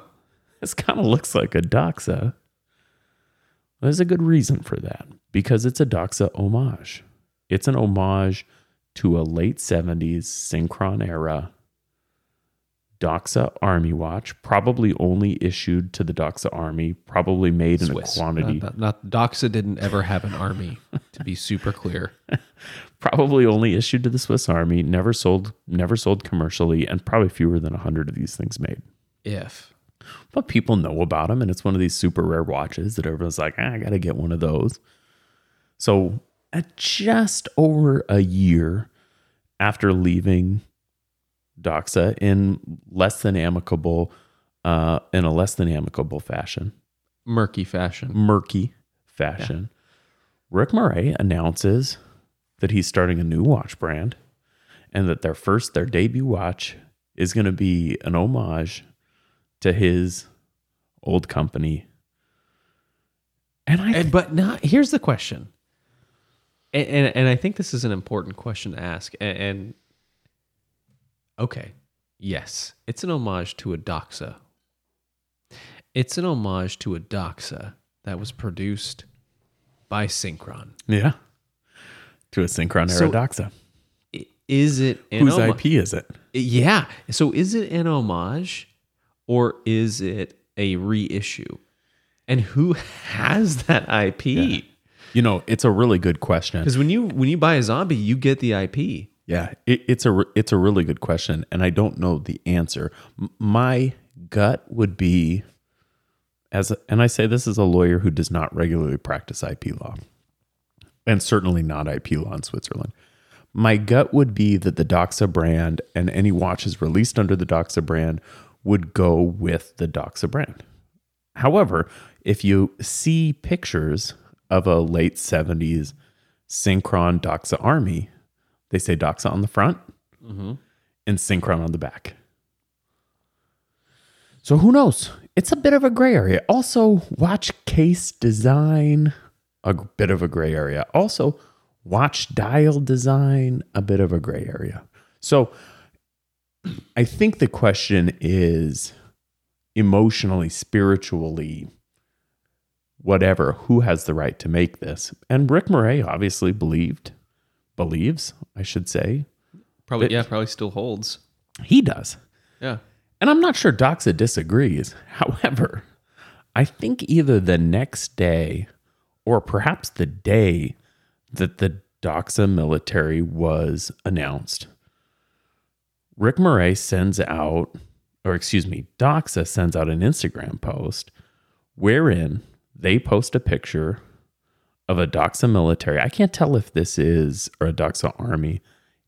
this kind of looks like a Doxa. There's a good reason for that because it's a Doxa homage. It's an homage to a late 70s Synchron era Doxa Army watch, probably only issued to the Doxa Army, probably made in a quantity, Not, not, not- Doxa didn't ever have an army, [laughs] to be super clear. [laughs] probably only issued to the Swiss Army, never sold, never sold commercially, and probably fewer than 100 of these things made. If. but people know about them and it's one of these super rare watches that everyone's like ah, i gotta get one of those so at just over a year after leaving doxa in less than amicable uh, in a less than amicable fashion Murky fashion. murky fashion rick murray announces that he's starting a new watch brand and that their first their debut watch is going to be an homage to his old company and i And, but not here's the question, and, and and I think this is an important question to ask. And, and okay, yes, it's an homage to a doxa. It's an homage to a doxa that was produced by Synchron. yeah to a synchron era So- doxa Is it an whose ip is it Yeah. So is it an homage or is it a reissue? And who has that IP? you know it's a really good question Because when you when you buy a zombie, you get the IP. Yeah, it, it's a it's a really good question, and I don't know the answer. My gut would be, as a, and I say this as a lawyer who does not regularly practice IP law, and certainly not IP law in Switzerland. My gut would be that the Doxa brand and any watches released under the Doxa brand would go with the Doxa brand. However, if you see pictures of a late 70s Synchron Doxa Army, they say Doxa on the front mm-hmm. and Synchron on the back. So who knows? It's a bit of a gray area. Also, watch case design, a bit of a gray area. Also, watch dial design, a bit of a gray area. So I think the question is emotionally, spiritually, whatever, who has the right to make this? And Rick Murray obviously believed, believes, I should say. Probably, yeah, probably still holds. He does. Yeah. And I'm not sure Doxa disagrees. [laughs] However, I think either the next day or perhaps the day that the Doxa military was announced, Rick Murray sends out, or excuse me, Doxa sends out an Instagram post wherein they post a picture of a Doxa military. I can't tell if this is or a Doxa army.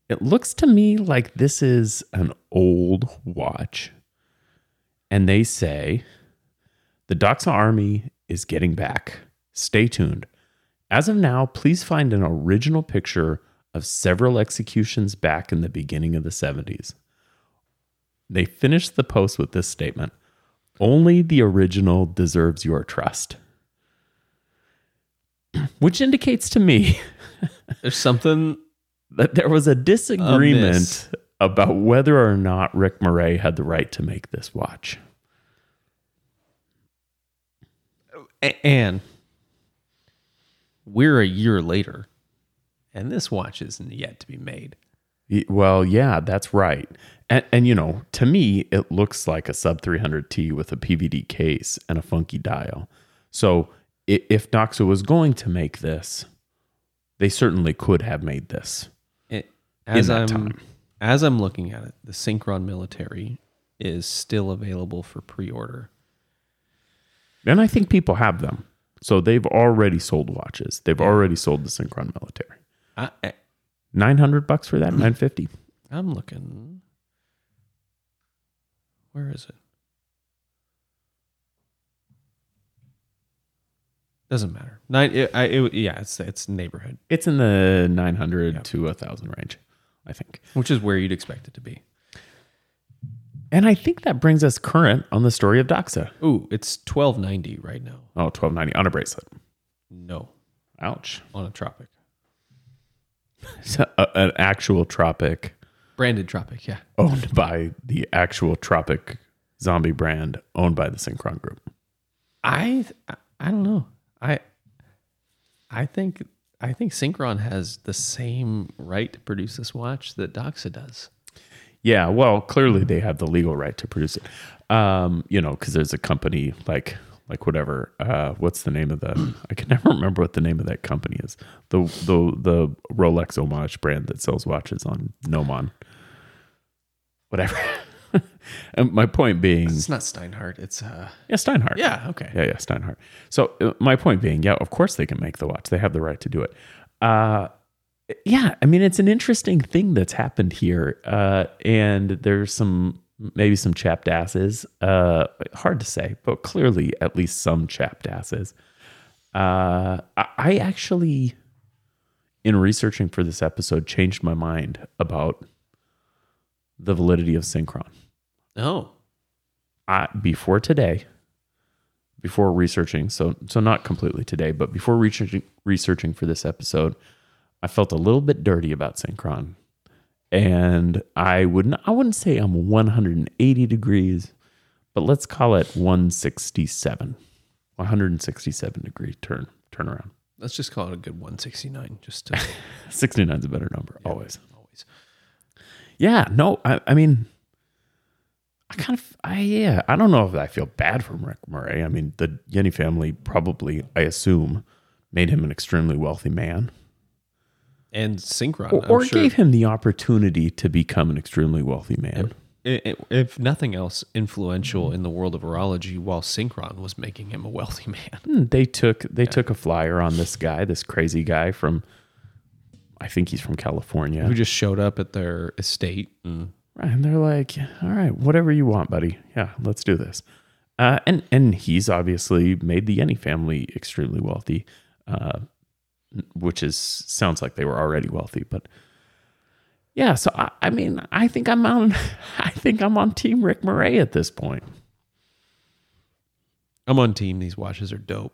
It looks to me like this is an old watch. And they say the Doxa army is getting back. Stay tuned. As of now, please find an original picture of several executions back in the beginning of the 70s. They finished the post with this statement Only the original deserves your trust. [clears throat] Which indicates to me [laughs] There's something. that there was a disagreement Amiss. about whether or not Rick Murray had the right to make this watch. And we're a year later, and this watch isn't yet to be made. Well, yeah, that's right. And, and you know, to me, it looks like a sub 300T with a PVD case and a funky dial. So if Doxa was going to make this, they certainly could have made this. It, as that I'm time. as I'm looking at it, the Synchron Military is still available for pre-order. And I think people have them. So they've already sold watches. They've already sold the Synchron military. I, I 900 bucks for that, hmm. 950. I'm looking. Where is it? Doesn't matter. Nine. It, I, it, yeah, it's it's neighborhood, It's in the 900 to 1000 range, I think. which is where you'd expect it to be. And I think that brings us current on the story of Doxa. Ooh, it's twelve ninety right now. Oh, 1290 on a bracelet. No, Ouch. on a Tropic, [laughs] So, a- an actual Tropic branded Tropic. Yeah, owned by the actual Tropic zombie brand owned by the Synchron Group. I I don't know. I I think I think Synchron has the same right to produce this watch that Doxa does. Yeah, well, clearly they have the legal right to produce it. Um, you know, because there's a company like like whatever. Uh, what's the name of the? [clears throat] I can never remember what the name of that company is. The the the Rolex homage brand that sells watches on Nomon. Whatever. [laughs] and [laughs] my point being, It's not Steinhart. It's uh yeah, Steinhart. yeah okay. Yeah, yeah, Steinhart. So uh, my point being, yeah, of course they can make the watch. They have the right to do it. Uh, yeah, I mean, it's an interesting thing that's happened here, uh, and there's some maybe some chapped asses. Uh, hard to say, but clearly at least some chapped asses. Uh, I, I actually, in researching for this episode, changed my mind about the validity of Synchron. Oh, I, before today, before researching, so so not completely today, but before researching researching for this episode, I felt a little bit dirty about Synchron, and I wouldn't I wouldn't say I'm 180 degrees, but let's call it 167, 167 degree turn turnaround. let's just call it a good 169 just to [laughs] 69 is a better number always. always. Yeah, no, I, I mean, I kind of, I yeah, I don't know if I feel bad for Rick Murray. I mean, the Jenny family probably, I assume, made him an extremely wealthy man, And Synchron or, or sure, gave him the opportunity to become an extremely wealthy man. i- i- if nothing else influential in the world of horology while Synchron was making him a wealthy [laughs] man. Hmm, They took they took a flyer on this guy, this crazy guy from, I think he's from California, Who just showed up at their estate and and they're like, "All right, whatever you want, buddy. Yeah, let's do this." Uh, and and he's obviously made the Jenny family extremely wealthy, uh, which is sounds like they were already wealthy. But yeah, so I, I mean, I think I'm on, [laughs] I think I'm on Team Rick Murray at this point. I'm on team. These watches are dope.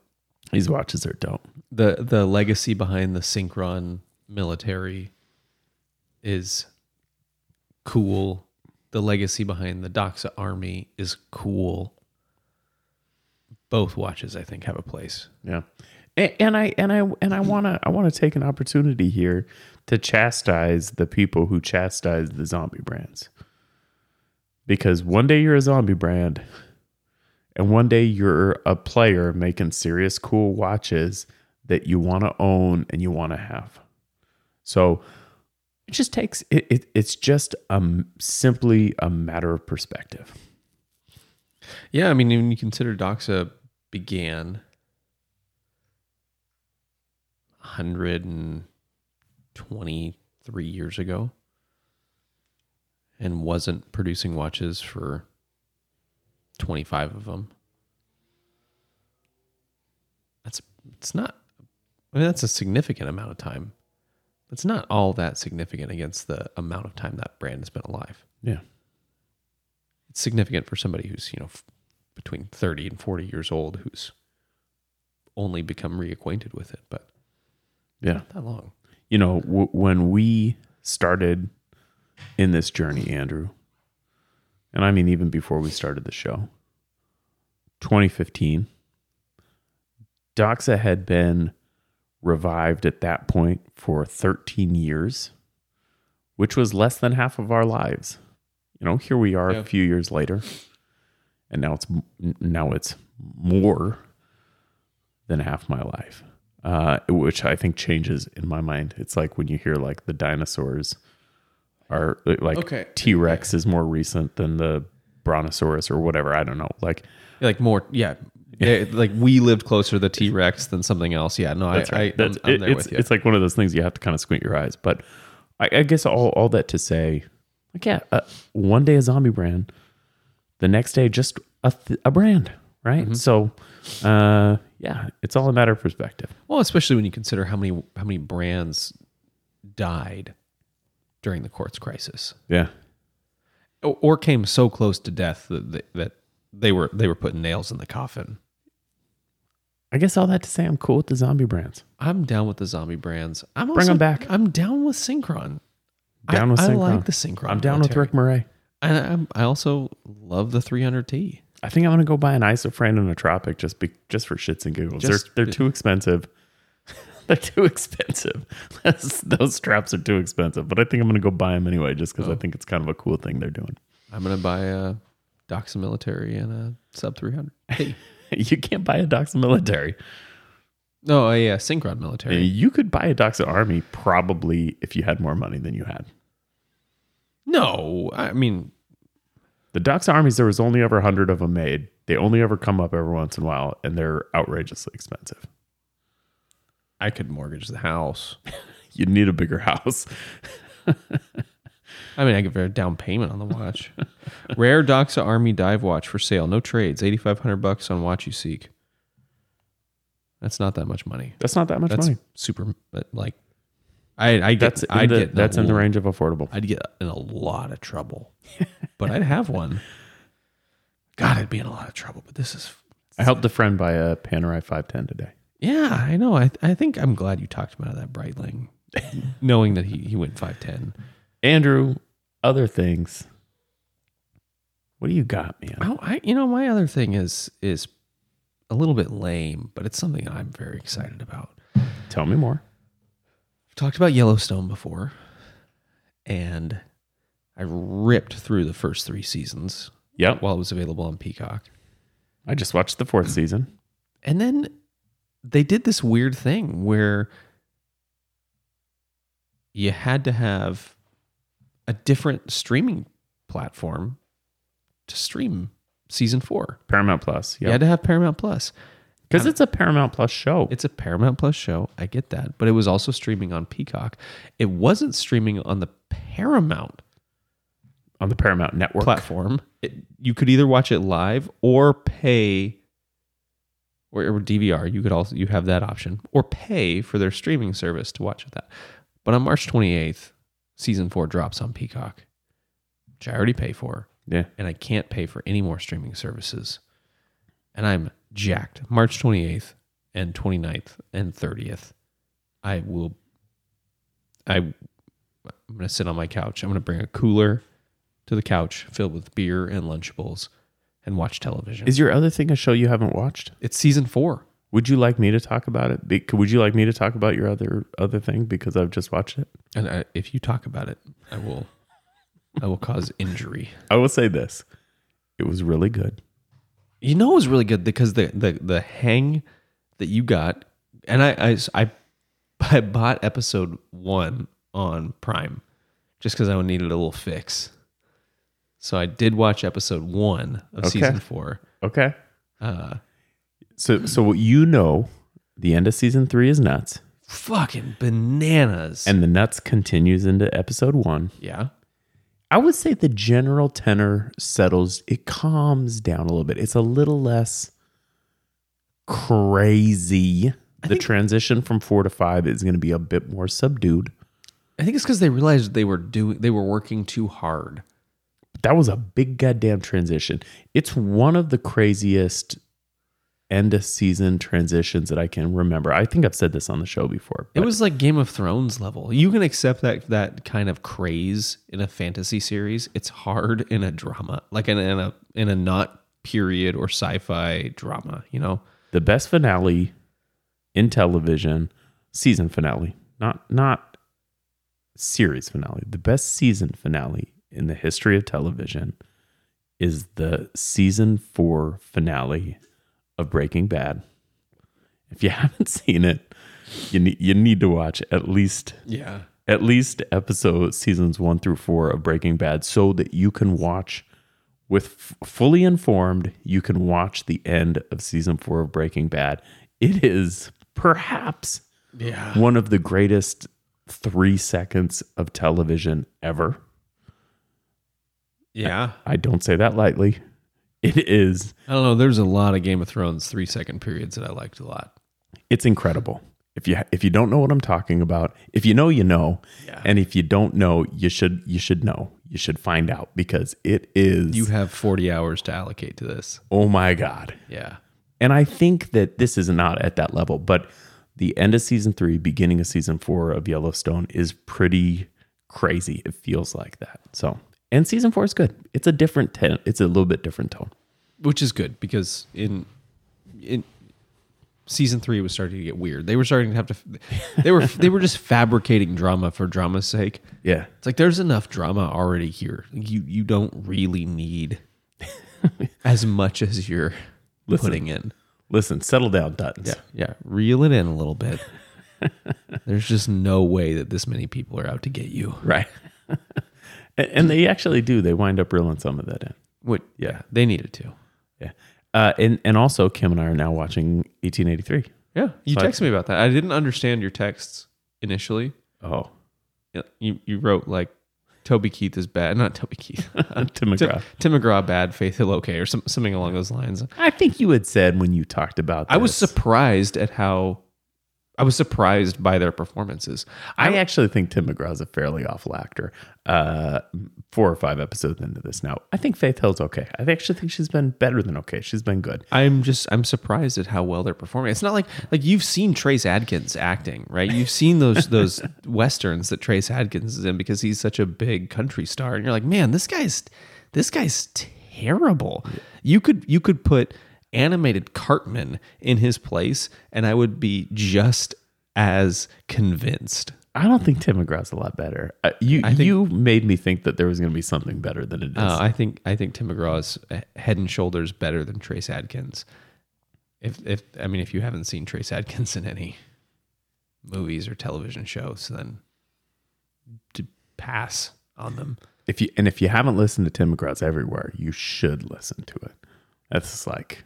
These watches are dope. the The legacy behind the Synchron military is cool. The legacy behind the Doxa army is cool. both watches I think have a place. Yeah. A- And I and I and I want to I want to take an opportunity here to chastise the people who chastise the zombie brands. Because one day you're a zombie brand and one day you're a player making serious cool watches that you want to own and you want to have. So it just takes it, it it's just um simply a matter of perspective. Yeah, I mean, when you consider Doxa began 123 years ago and wasn't producing watches for 25 of them. That's it's not I mean that's a significant amount of time. It's not all that significant against the amount of time that brand has been alive. Yeah. It's significant for somebody who's, you know, f- between 30 and 40 years old who's only become reacquainted with it, but Yeah. not that long. you know, w- when we started in this journey, Andrew, and I mean, even before we started the show, 2015, Doxa had been revived at that point for 13 years, which was less than half of our lives. You know, here we are Yeah. a few years later, and now it's now it's more than half my life uh, which I think changes in my mind. It's like when you hear like the dinosaurs are like Okay. T Rex is more recent than the Brontosaurus or whatever. I don't know. Like Like more, yeah. They- like we lived closer to the T Rex than something else. Yeah, no, that's I, right. I, I'm, That's, I'm it- there it's with you. it's like one of those things you have to kind of squint your eyes. But I, I guess all all that to say, like yeah, uh, one day a zombie brand, the next day just a th- a brand, right? Mm-hmm. So, uh, yeah, it's all a matter of perspective. Well, especially when you consider how many how many brands died during the quartz crisis, Yeah. or, or came so close to death that they, that they were they were putting nails in the coffin. I guess all that to say, I'm cool with the zombie brands. I'm down with the zombie brands. I'm Bring them back. I'm down with Synchron. Down I, with I Synchron. like the Synchron. I'm down with. Rick Murray. And I'm, I also love the 300T. I think I'm gonna go buy an isofrane and a tropic just be just for shits and giggles. Just- they're [laughs] they're too expensive. they're too expensive. Those straps are too expensive. But I think I'm gonna go buy them anyway, just because I oh. think it's kind of a cool thing they're doing. I'm gonna buy a Doxa Military and a Sub 300. Hey, [laughs] [laughs] you can't buy a Doxa military. no, a uh, Synchron Military. You could buy a Doxa army probably if you had more money than you had. No, I mean, The Doxa armies, there was only ever hundred of them made. They only ever come up every once in a while, and they're outrageously expensive. I could mortgage the house. [laughs] You'd need a bigger house. [laughs] I mean, I give a down payment on the watch. [laughs] Rare Doxa Army dive watch for sale. No trades. 8500 bucks on WatchUSeek. That's not that much money. That's not that much That's money. super, but like, I, I get, That's in I'd the, get that's in the range of affordable. I'd get in a lot of trouble, but I'd have one. God, I'd be in a lot of trouble. But this is, I helped a friend buy a Panerai 510 today. yeah, I know. I, I think I'm glad you talked about that Breitling, knowing that he, he went five ten. Andrew, other things. What do you got, man? Oh, I, you know, my other thing is is a little bit lame, but it's something I'm very excited about. Tell me more. I've talked about Yellowstone before, and I ripped through the first three seasons Yep. while it was available on Peacock. I just watched the fourth season. And then they did this weird thing where you had to have a different streaming platform to stream season four. Paramount Plus. Yeah. You had to have Paramount Plus. Because it's a Paramount Plus show. It's a Paramount Plus show. I get that. But it was also streaming on Peacock. It wasn't streaming on the Paramount on the Paramount Network. platform. It, you could either watch it live or pay or, or DVR. You could also you have that option or pay for their streaming service to watch that. But on March 28th, season 4 drops on Peacock, which I already pay for, Yeah. and I can't pay for any more streaming services. And I'm jacked. March 28th and 29th and 30th. I will I I'm going to sit on my couch. I'm going to bring a cooler to the couch filled with beer and Lunchables and watch television. Is your other thing a show you haven't watched? it's season four. Would you like me to talk about it? Be- Would you like me to talk about your other other thing because I've just watched it? And I, if you talk about it, I will, I will cause injury. I will say this: it was really good. You know, it was really good because the the the hang that you got, and I I I, [laughs] I bought episode one on Prime just because I needed a little fix. So I did watch episode one of Okay. season four. Okay. Uh, So so what you know, the end of season three is nuts, fucking bananas. and the nuts continues into episode one. yeah, I would say the general tenor settles, it calms down a little bit. It's a little less crazy. The transition from four to five is going to be a bit more subdued. I think it's because they realized they were doing they were working too hard. That was a big goddamn transition. It's one of the craziest end of season transitions that I can remember. I think I've said this on the show before. It was like Game of Thrones level. You can accept that that kind of craze in a fantasy series. It's hard in a drama, like in, in a in a not period or sci-fi drama. You know, the best finale in television, season finale, not not series finale. The best season finale in the history of television is the season 4 finale of Breaking Bad. If you [laughs] haven't seen it, you need you need to watch at least yeah, at least episode seasons 1 through 4 of Breaking Bad so that you can watch with f- fully informed you can watch the end of season 4 of Breaking Bad. It is perhaps yeah. one of the greatest 3 seconds of television ever. Yeah, I don't say that lightly. It is I don't know. There's a lot of Game of Thrones three second periods that I liked a lot. it's incredible. If you if you don't know what I'm talking about, if you know, you know, Yeah. and if you don't know, you should you should know. You should find out because it is. You have 40 hours to allocate to this. oh my god! Yeah, And I think that this is not at that level, but the end of season three, beginning of season four of Yellowstone is pretty crazy. It feels like that. So, and season four is good. It's a different ten. It's a little bit different tone. Which is good because in in season three was starting to get weird. They were starting to have to. They were they were just [laughs] fabricating drama for drama's sake. Yeah. It's like there's enough drama already here. You you don't really need [laughs] as much as you're Listen. putting in. Listen, settle down, Duttons. Yeah, yeah, reel it in a little bit. [laughs] there's just no way that this many people are out to get you. Right. and, and they actually do. They wind up reeling some of that in. What? Yeah, they needed to. Yeah. Uh, and and also Kim and I are now watching 1883. Yeah, you So I- texted me about that. I didn't understand your texts initially. Oh, You you wrote like Toby Keith is bad, not Toby Keith. [laughs] Tim Tim, McGraw. Tim McGraw bad, Faith Hill okay, or some, something along those lines. I think you had said when you talked about. This, I was surprised at how I was surprised by their performances. I actually think Tim McGraw is a fairly awful actor. Uh, four or five episodes into this now, I think Faith Hill's okay. I actually think she's been better than okay. She's been good. I'm just I'm surprised at how well they're performing. It's not like like you've seen Trace Adkins acting, right? You've seen those [laughs] those westerns that Trace Adkins is in because he's such a big country star, and you're like, man, this guy's this guy's terrible. You could you could put animated Cartman in his place, and I would be just as convinced. I don't think Tim McGraw's a lot better. Uh, you think- you made me think that there was going to be something better than it is. Uh, I think I think Tim McGraw's uh, head and shoulders better than Trace Adkins. If if I mean if you haven't seen Trace Adkins in any movies or television shows, then to pass on them. if you and if you haven't listened to Tim McGraw's everywhere, you should listen to it. That's like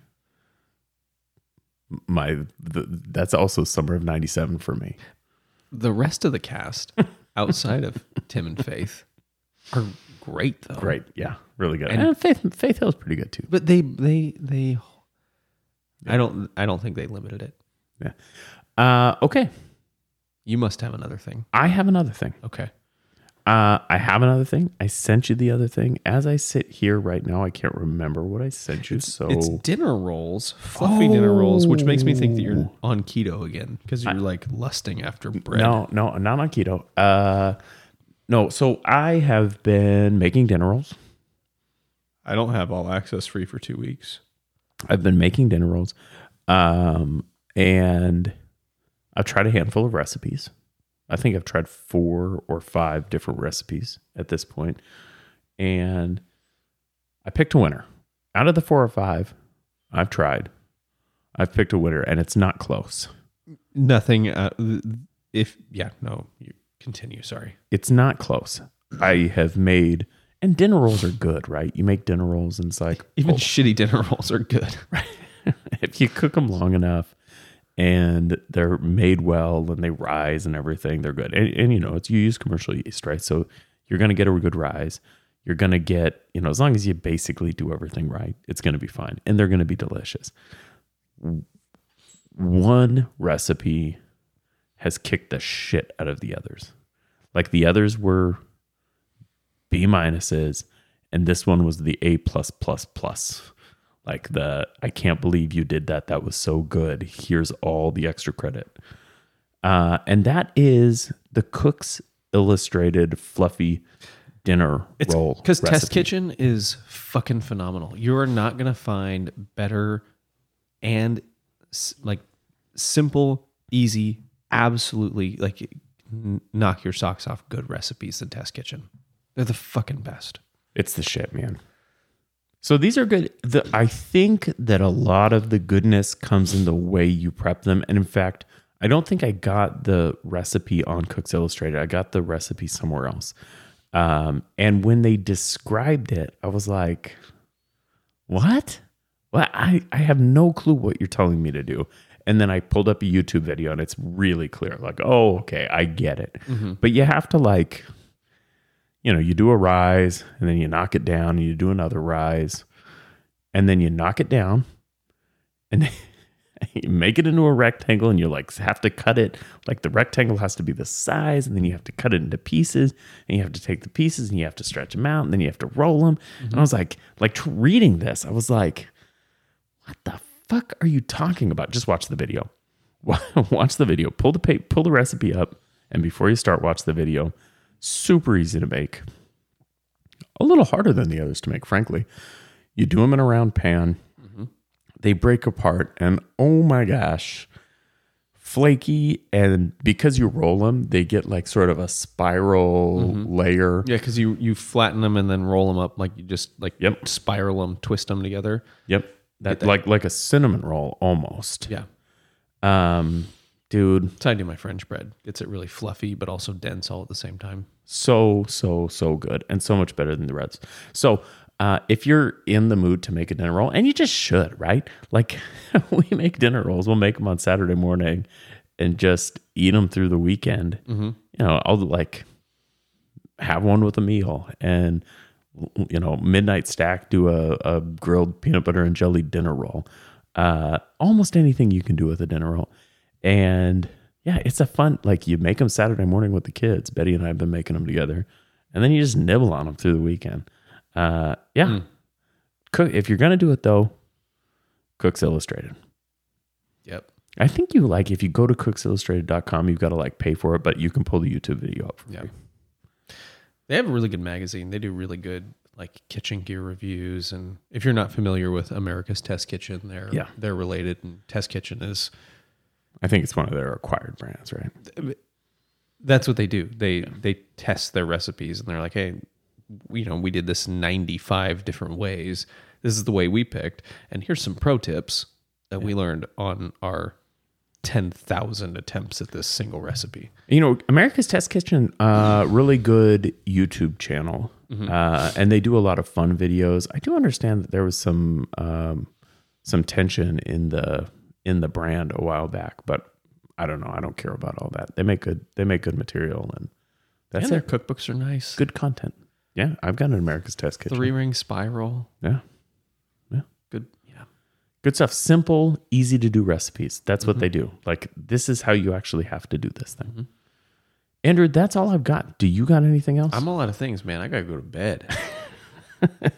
my the, that's also summer of 97 for me. The rest of the cast [laughs] outside of Tim and Faith are great though. Great. Yeah, really good. And- And, Faith Faith Hill's pretty good too. But they they they I don't I don't think they limited it. Yeah. Uh, okay. You must have another thing. I have another thing. Okay. Uh, I have another thing. I sent you the other thing. As I sit here right now, I can't remember what I sent you. so It's dinner rolls, fluffy dinner rolls, which makes me think that you're Oh. on keto again because you're like lusting after bread. no, no, not on keto. Uh, no. So I have been making dinner rolls. I don't have all access free for two weeks. I've been making dinner rolls, um, and I've tried a handful of recipes. I think I've tried four or five different recipes at this point, and I picked a winner. Out of the four or five I've tried, I've picked a winner, and it's not close. Nothing. Uh, if yeah, no, you continue. Sorry. It's not close. I have made, and dinner rolls are good, right? You make dinner rolls, and it's like Even oh, shitty dinner rolls are good. Right? [laughs] if you cook them long enough and they're made well and they rise and everything, they're good. And, and you know, it's you use commercial yeast, right? So you're going to get a good rise. You're going to get, you know, as long as you basically do everything right, it's going to be fine and they're going to be delicious. One recipe has kicked the shit out of the others. Like the others were B minuses and this one was the A plus plus plus like the i can't believe you did that that was so good here's all the extra credit uh, and that is the cook's illustrated fluffy dinner roll because Test. Kitchen is fucking phenomenal. You are not gonna find better and like simple, easy, absolutely like n- knock your socks off good recipes than Test Kitchen. They're the fucking best. it's the shit man so these are good. The, i think that a lot of the goodness comes in the way you prep them. And in fact i don't think i got the recipe on cooks illustrated. I got the recipe somewhere else. Um, and when they described it i was like what? Well I, I have no clue what you're telling me to do. And then i pulled up a youtube video and it's really clear. Like oh okay i get it. But you have to like you know, you do a rise and then you knock it down and you do another rise and then you knock it down and then [laughs] you make it into a rectangle and you like have to cut it like the rectangle has to be the size and then you have to cut it into pieces and you have to take the pieces and you have to stretch them out and then you have to roll them. And I mm-hmm. was like, like reading this, I was like, what the fuck are you talking about? Just watch the video. [laughs] Watch the video. Pull the pa- pull the recipe up, and before you start, watch the video. Super easy to make. A little harder than the others to make, frankly. You do them in a round pan. They break apart, and oh my gosh, flaky. And because you roll them, they get like sort of a spiral layer. Yeah, because you you flatten them and then roll them up like you just like Yep. spiral them, twist them together. Yep, that, like like a cinnamon roll almost. Yeah, Um, dude, that's how I do my French bread. Gets it really fluffy but also dense all at the same time. so so so good and so much better than the reds. So uh, if you're in the mood to make a dinner roll and you just should right? Like [laughs] we make dinner rolls. We'll make them on saturday morning and just eat them through the weekend. You know i'll like have one with a meal and you know midnight stack do a, a grilled peanut butter and jelly dinner roll. Uh, almost anything you can do with a dinner roll and yeah it's a fun like you make them saturday morning with the kids betty and i have been making them together and then you just nibble on them through the weekend uh, yeah cook if you're gonna do it though cooks illustrated Yep. i think you like if you go to cooksillustrated.com you've got to like pay for it but you can pull the youtube video up for Yeah. free. They have a really good magazine. They do really good like kitchen gear reviews. And if you're not familiar with America's Test Kitchen, they're Yeah. they're related. And Test Kitchen is i think it's one of their acquired brands right that's what they do. They they test their recipes and they're like, hey, you know, we did this 95 different ways. This is the way we picked, and here's some pro tips that we learned on our 10,000 attempts at this single recipe. You know, America's Test Kitchen, uh, really good YouTube channel, uh, and they do a lot of fun videos. I do understand that there was some um, some tension in the in the brand a while back, but I don't know. I don't care about all that. They make good they make good material, and that's and their it. cookbooks are nice. Good content. Yeah, I've got an America's Test Kitchen. Three ring spiral. Yeah, yeah. Good. Yeah. good stuff. Simple, easy to do recipes. That's what they do. Like this is how you actually have to do this thing. Andrew, that's all I've got. Do you got anything else? I'm a lot of things, man. I got to go to bed. [laughs]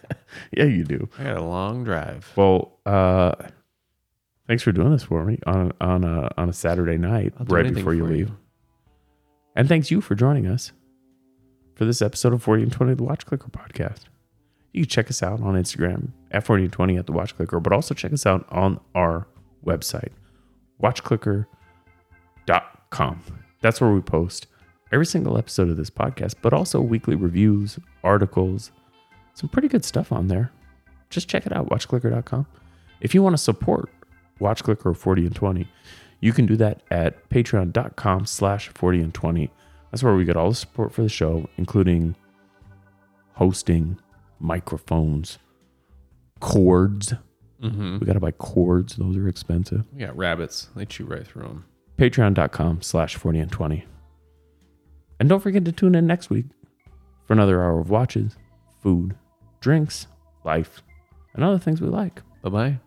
yeah, you do. I got a long drive. Well, uh, thanks for doing this for me on on a on a Saturday night I'll right before you leave. And thanks you for joining us for this episode of 40 and 20 of the Watch Clicker podcast. You can check us out on Instagram at 40 and 20 at the Watch Clicker, but also check us out on our website, watchclicker.com. That's where we post every single episode of this podcast, but also weekly reviews, articles, some pretty good stuff on there. Just check it out, watchclicker.com. If you want to support Watch Clicker 40 and 20, you can do that at patreon.com slash 40 and 20. That's where we get all the support for the show, including hosting, microphones, cords. Mm-hmm. We got to buy cords. Those are expensive. We got rabbits. They chew right through them. Patreon.com slash 40 and 20. And don't forget to tune in next week for another hour of watches, food, drinks, life, and other things we like. Bye bye.